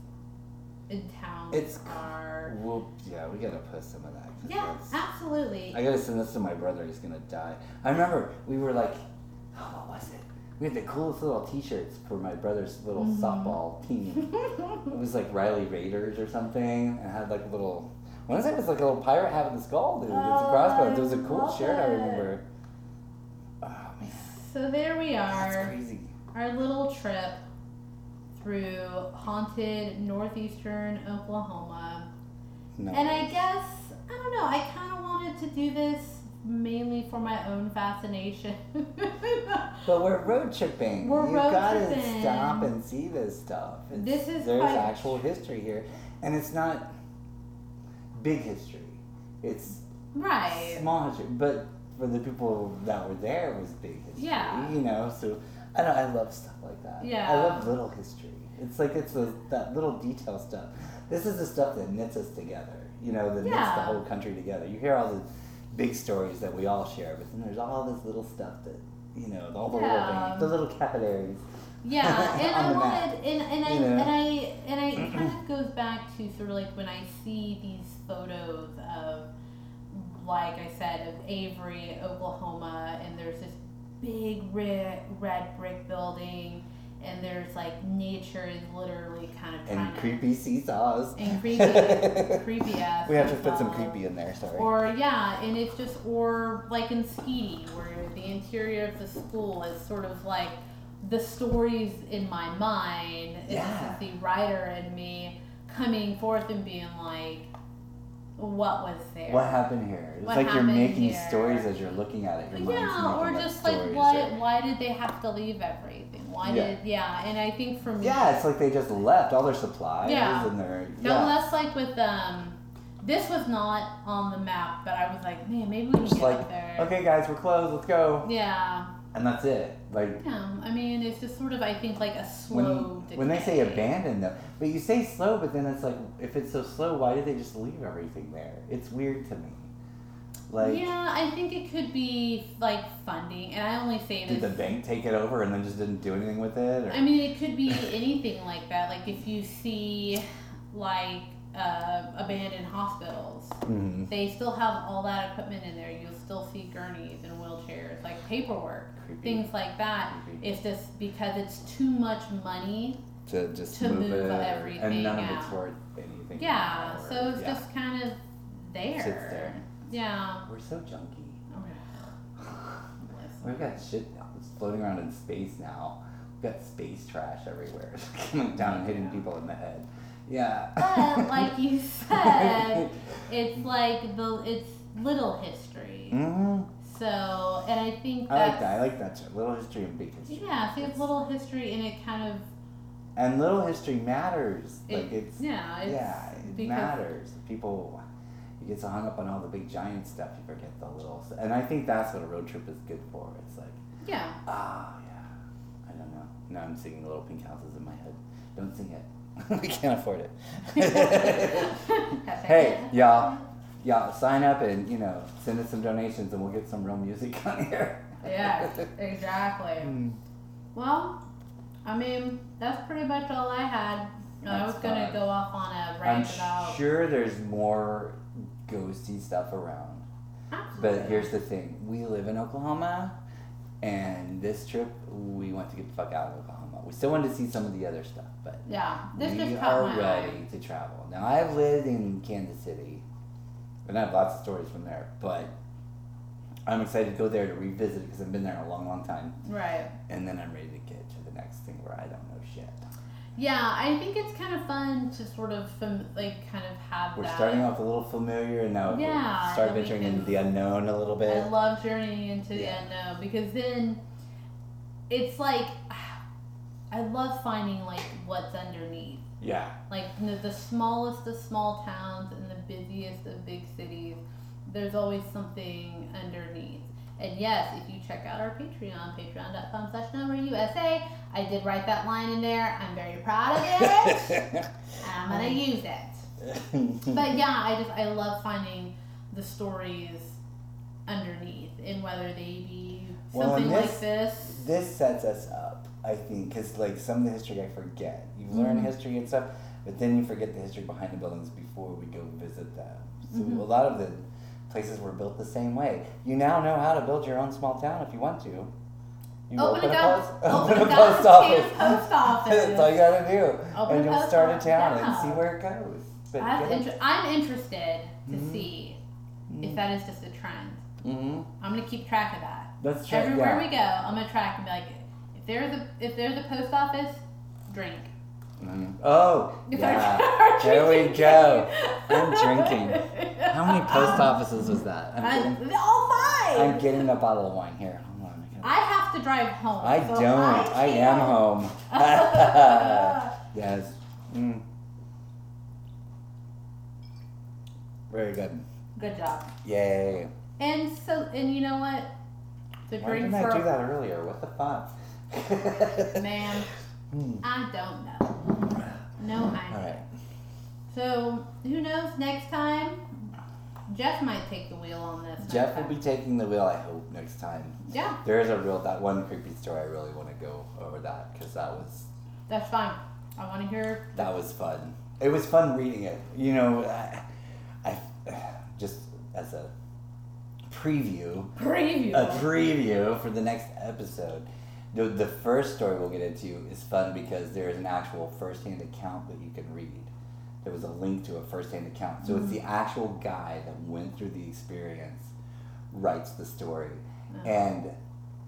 in town It's are. Well, yeah, we gotta post some of that. Yeah, absolutely. I gotta send this to my brother. He's gonna die. I remember we were like, oh, what was it? We had the coolest little T-shirts for my brother's little Mhm. softball team. it was like Riley Raiders or something, and had like a little. One of it was like a little pirate having a skull, dude. it's a crossbones. It was a cool shirt. I remember. Oh man, so there we are. that's crazy. Our little trip through haunted northeastern Oklahoma. No. And I guess, I don't know, I kind of wanted to do this mainly for my own fascination. But we're road tripping. We're you road gotta stop and see this stuff. It's, This is there's quite- actual history here, and it's not big history. It's right. small history, but for the people that were there, it was big history. Yeah. You know, so I don't. I love stuff like that. Yeah. I love little history. It's like it's the, that little detail stuff. This is the stuff that knits us together. You know, that knits the whole country together. You hear all the big stories that we all share, but then there's all this little stuff that you know, all the little Yeah. things, the little capillaries. Yeah, and I wanted, and, and I you know? and I and I kind of goes back to sort of like when I see these photos of, like I said, of Avery, Oklahoma, and there's this big red red brick building, and there's like nature is literally kind of And to creepy seesaws. and creepy, creepy ass. We have to put some creepy in there, sorry. Or yeah, and it's just or like in Skedee, where the interior of the school is sort of like the stories in my mind. It's Yeah. the writer in me coming forth and being like, what was there? what happened here? It's What like you're making here? stories as you're looking at it. Your yeah, or just like why did they have to leave everything? Why Yeah. did yeah? And I think for me, Yeah, it's like they just left all their supplies Yeah. and their No yeah. less like with um. This was not on the map, but I was like, man, maybe we can Just get like, up there. Okay, guys, we're closed. Let's go. Yeah, And that's it. Like yeah. I mean, it's just sort of, I think, like a when slow. when they say abandon them, but you say slow, but then it's like if it's so slow, why did they just leave everything there? It's weird to me. Like, yeah, I think it could be like funding, and I only say did this. the bank take it over and then just didn't do anything with it? Or? I mean, it could be anything like that. Like if you see, like uh, abandoned hospitals, Mhm. they still have all that equipment in there. You'll still see gurneys and wheelchairs, like paperwork, Creepy. things like that. Creepy. It's just because it's too much money. to just to move, move it, everything and none of it's worth anything. Yeah, anymore. so it's Yeah. just kind of there. Sits there. Yeah. We're so junky. Listen. We've got shit floating around in space now. We've got space trash everywhere, It's coming down and hitting people in the head. Yeah. But like you said, it's like the it's little history. Mm-hmm. So, and I think I like that. I like that. shit. Little history and big history. yeah. So it's little history, and it kind of And little history matters. it, like it's yeah, it's yeah, it matters. People, you get so hung up on all the big giant stuff, you forget the little. And I think that's what a road trip is good for. It's like, yeah. ah, yeah. I don't know. Now I'm singing Little Pink Houses in my head. Don't sing it. we can't afford it. hey, y'all. Y'all sign up and you know send us some donations and we'll get some real music on here. Yeah, exactly. Mm. Well, I mean, that's pretty much all I had. I was gonna go off on a I'm rant about. sure there's more ghosty stuff around. Absolutely. But here's the thing: we live in Oklahoma, and this trip we went to get the fuck out of Oklahoma. We still wanted to see some of the other stuff, but yeah, this we are ready eye. to travel. Now I've lived in Kansas City, and I have lots of stories from there. But I'm excited to go there to revisit because I've been there a long, long time, Right. and then I'm ready to get to the next thing where I don't know. Yeah, I think it's kind of fun to sort of fam- like kind of have We're that. starting off a little familiar, and now Yeah, start venturing into the unknown a little bit. I love journeying into Yeah. the unknown because then it's like I love finding like what's underneath. yeah. Like the, the smallest of small towns and the busiest of big cities, there's always something underneath. And yes, if you check out our Patreon, patreon.com slash USA, I did write that line in there. I'm very proud of it. I'm gonna use it. But yeah, I just I love finding the stories underneath and whether they be Well, something like this- this. this sets us up, I think, because like some of the history I forget. You learn Mhm. history and stuff. But then you forget the history behind the buildings before we go visit them. So Mhm. a lot of the places were built the same way. You now know how to build your own small town if you want to. You Open, a, post, open, open a post office. Post office. That's all you gotta do, Open and you'll start a town yeah. and see where it goes. But I'm, inter- I'm interested to Mhm. see Mm-hmm. if that is just a trend. hmm I'm gonna keep track of that. Let's try. Everywhere yeah. we go, I'm gonna track and be like, if there's a if there's a post office, drink. Mhm. Oh, yeah. I- There we go. I'm drinking. How many post offices was that? I'm I, getting, all five. I'm getting a bottle of wine here. Hold on. I, I have to drive home. I so don't. I, am home. yes. Mm. Very good. Good job. Yay. And so, and you know what? To Why drink didn't for I do that earlier? What the fuck? man, Hmm. I don't know. No All idea. right. So who knows? Next time, Jeff might take the wheel on this. Jeff will be taking the wheel, I hope, next time. Yeah, There is a real, that one creepy story, I really want to go over that because that was that's fine. I want to hear. That was fun. It was fun reading it. You know, I, I just as a preview, Preview. a preview for the next episode. The, the first story we'll get into is fun because there is an actual first-hand account that you can read. There was a link to a first-hand account, so it's the actual guy that went through the experience writes the story, Oh. and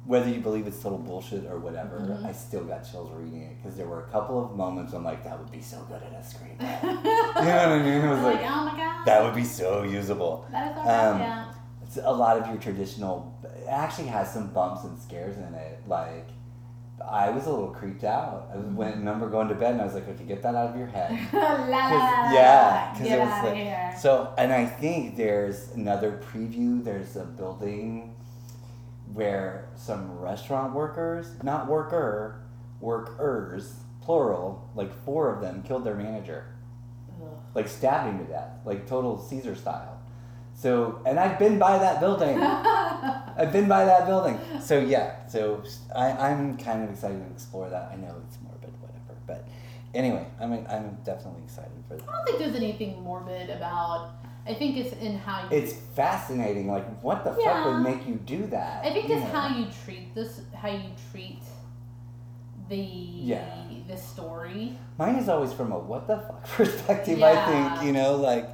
whether you believe it's total bullshit or whatever, Mhm. I still got chills reading it because there were a couple of moments I'm like, that would be so good in a screenplay. you know what I mean? It was like, like, oh my god. that would be so usable. That is alright. um, yeah. It's a lot of your traditional. It actually has some bumps and scares in it. Like, I was a little creeped out. I went, remember going to bed and I was like, okay, get that out of your head. la, yeah, 'cause Get it was like- here. So, and I think there's another preview. There's a building where some restaurant workers, not worker, workers, plural, like four of them killed their manager, Ugh. like stabbed him to death, like total Caesar style. So, and I've been by that building. I've been by that building. So yeah, so I, I'm kind of excited to explore that. I know it's morbid, whatever, but anyway, I'm I'm definitely excited for that. I don't think there's anything morbid about. I think it's in how you. It's fascinating. Like, what the fuck would make you do that? I think it's know? how you treat this, how you treat the Yeah. the story. Mine is always from a what the fuck perspective. Yeah. I think you know, like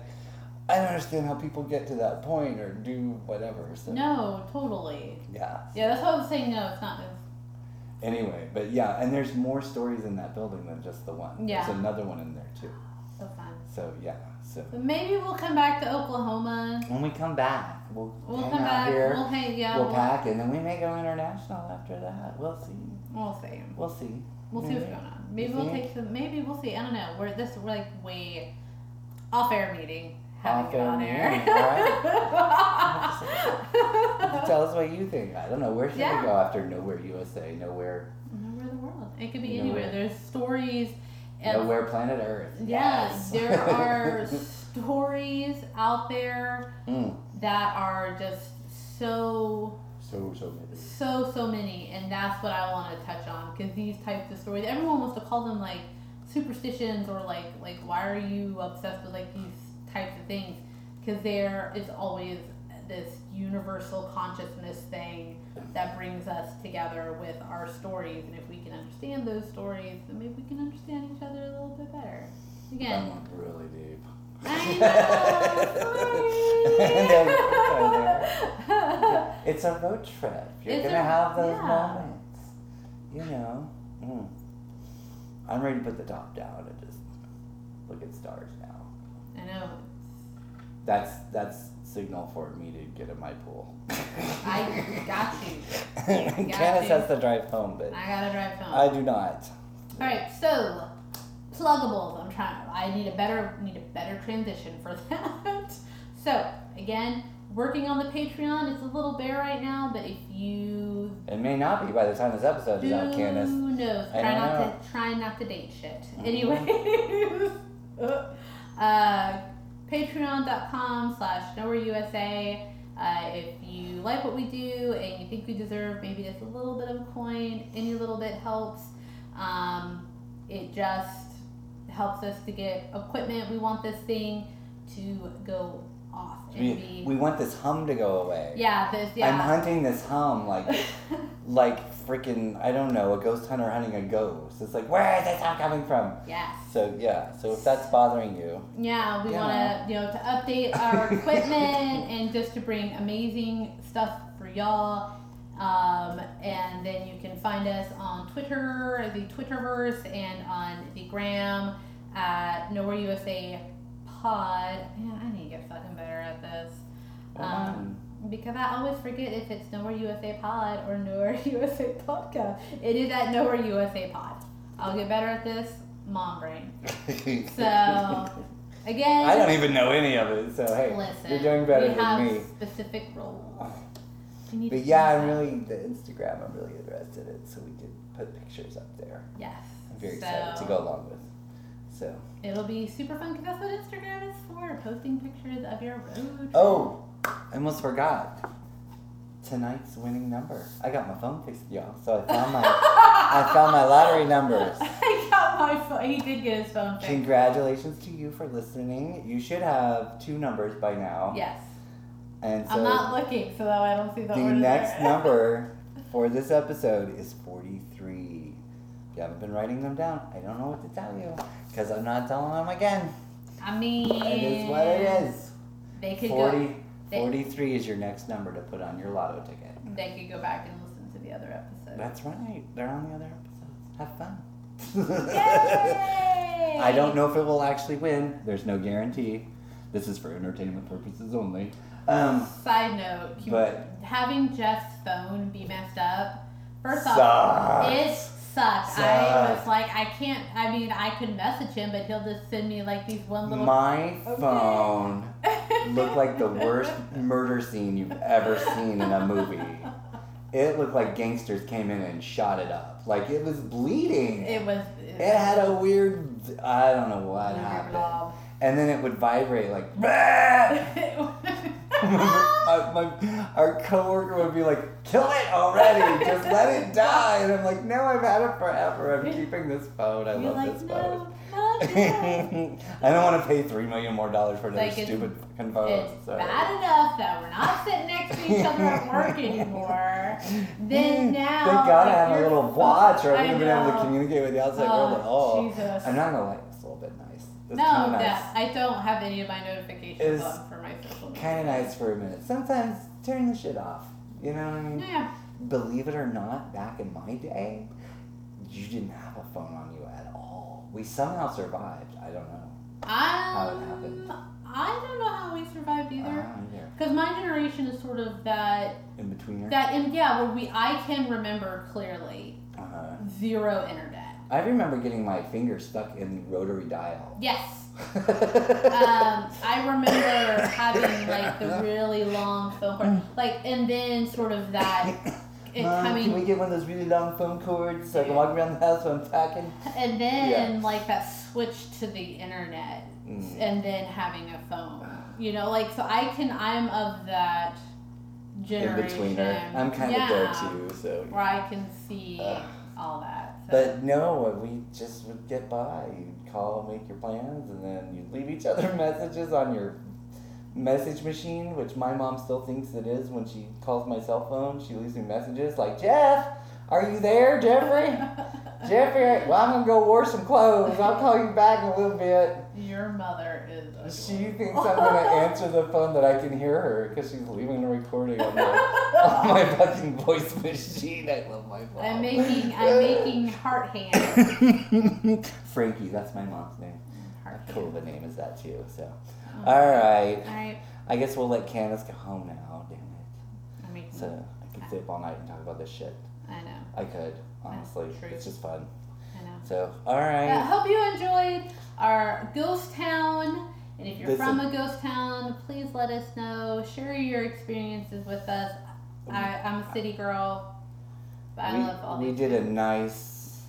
I don't understand how people get to that point or do whatever. So No, totally. yeah. Yeah, that's what I was saying no. It's not. This. Anyway, but yeah, and there's more stories in that building than just the one. Yeah. There's another one in there too. So fun. So yeah. So But maybe we'll come back to Oklahoma. when we come back, we'll, We'll hang come out back. here. We'll hang. Yeah. we'll We'll, pack, and then we may go international after that. We'll see. we'll see. We'll see. We'll see what's going on. Maybe we'll take some. Maybe we'll see. I don't know. We're this. We're like way off air meeting. Off-air on air. meeting, Tell us what you think. I don't know. Where should Yeah. we go after Nowhere USA? Nowhere, Nowhere in the world. It could be Nowhere. anywhere. There's stories. Nowhere Planet Earth. Yeah, Yes. there are stories out there Mm. that are just so So so many. so so many and that's what i want to touch on because these types of stories everyone wants to call them like superstitions or like like why are you obsessed with like these types of things because there is always this universal consciousness thing that brings us together with our stories and if we can understand those stories then maybe we can understand each other a little bit better That again went really deep. I know, It's a road trip. You're It's gonna a- have those yeah. moments. You know. Mm. I'm ready to put the top down and just look at stars now. I know. That's that's signal for me to get in my pool. I got you. Candace you. has to drive home, but I gotta drive home. I do not. All right, so pluggables. I'm trying. I need a better need a better transition for that. so again, working on the Patreon. It's a little bare right now, but if you It may not be by the time this episode is out, Candace. Who knows, I try not know. to try not to date shit. Mhm. Anyways, uh, Patreon.com slash NowhereUSA. Uh, if you like what we do and you think we deserve maybe just a little bit of a coin, any little bit helps. Um, it just helps us to get equipment. We want this thing to go off We, be. we want this hum to go away. yeah, this. Yeah. I'm hunting this hum like like freaking I don't know a ghost hunter hunting a ghost. It's like where is this hum coming from? yes. So yeah. So if that's bothering you, Yeah, we Yeah. want to, you know, to update our equipment and just to bring amazing stuff for y'all. Um, and then you can find us on Twitter, the Twitterverse, and on the gram at Nowhere USA Pod. Man, I need to get fucking better at this. Um, because I always forget if it's Nowhere USA Pod or Nowhere USA Podcast. It is at Nowhere USA Pod. I'll get better at this. Mom brain. So, again. I don't even know any of it. So hey, Listen, you're doing better we than have me. specific roles. But yeah, I'm really the Instagram. I'm really interested in, it, so we could put pictures up there. Yes. I'm very so, excited to go along with. So It'll be super fun because that's what Instagram is for posting pictures of your road. oh, I almost forgot tonight's winning number. I got my phone fixed, y'all. So I found my I found my lottery numbers. I got my phone. He did get his phone fixed. Congratulations to you for listening. You should have two numbers by now. Yes. And so I'm not looking, so that way I don't see the, the next number for this episode is 43. If you haven't been writing them down, I don't know what to tell you because I'm not telling them again. I mean, It is what it is. They could 40, go. they- 43 is your next number to put on your lotto ticket. They could go back and listen to the other episode. That's right. They're on the other episodes. Have fun. Yay! I don't know if it will actually win. There's no guarantee. This is for entertainment purposes only. Um, Side note, But- having Jeff's phone be messed up. First off, Sucks. It sucked. I was like, I can't. I mean, I could message him, but he'll just send me like these one little. my Okay. phone looked like the worst murder scene you've ever seen in a movie. It looked like gangsters came in and shot it up. Like it was bleeding. It was. It had a weird, I don't know what happened. blob. And then it would vibrate like, my, our coworker would be like, kill it already, just let it die. And I'm like, no, I've had it forever. I'm keeping this phone. I You're love like, this no, phone. I don't want to pay three million more dollars for another Like, stupid fucking phone. It's so. bad enough that we're not sitting next to each other at work anymore. Then now, They gotta like, have a little watch, or I wouldn't been able to communicate with the outside Oh, world at all. Jesus. I'm not gonna lie, it's a little bit nice. It's no, nice. that I don't have any of my notifications It's on for my social media. Kind of nice for a minute. Sometimes turn the shit off. You know what I mean? Yeah. Believe it or not, back in my day, you didn't have a phone on you at all. We somehow survived. I don't know. How it happened. Um, I don't know how we survived either. Because my generation is sort of that In between that in yeah where we I can remember clearly Uh-huh. zero internet. I remember getting my finger stuck in the rotary dial. Yes. Um, I remember having like the really long phone cord, like, and then sort of that it Mom, coming, can we get one of those really long phone cords so I can walk around the house while I'm talking? and then Yeah. like that switch to the internet, Mm. and then having a phone. You know, like so I can I'm of that In generation. betweener. I'm kind of there too, so. Where I can see Ugh. all that. But no, we just would get by. You'd call, make your plans, and then you'd leave each other messages on your message machine, which my mom still thinks it is when she calls my cell phone. She leaves me messages like, Jeff, are you there, Jeffrey? Jeffrey, well, I'm going to go wash some clothes. I'll call you back in a little bit. Your mother She thinks I'm going to answer the phone that I can hear her because she's leaving a recording on my, on my fucking voice machine. I love my mom. I'm making I'm making heart hands. Frankie, that's my mom's name. Heart cool hands. of a name is that too? So, Oh. all right. All right. I guess we'll let Candace go home now. Damn it. I'm making. So I could stay up all night and talk about this shit. I know. I could honestly. true. It's just fun. I know. So, all right. I right. hope you enjoyed our ghost town. And if you're from a ghost town, please let us know. Share your experiences with us. Um, I, I'm a city girl, but I we love all we did a nice,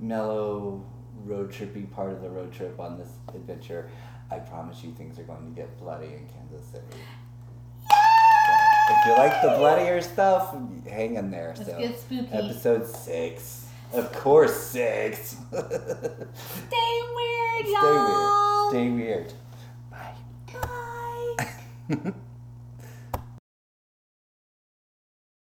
mellow road trippy part of the road trip on this adventure. I promise you, things are going to get bloody in Kansas City. So, if you like the bloodier stuff, hang in there. Let's so. get spooky. Episode six. Of course, six. Stay weird. weird, Stay y'all. weird. Stay weird. Bye.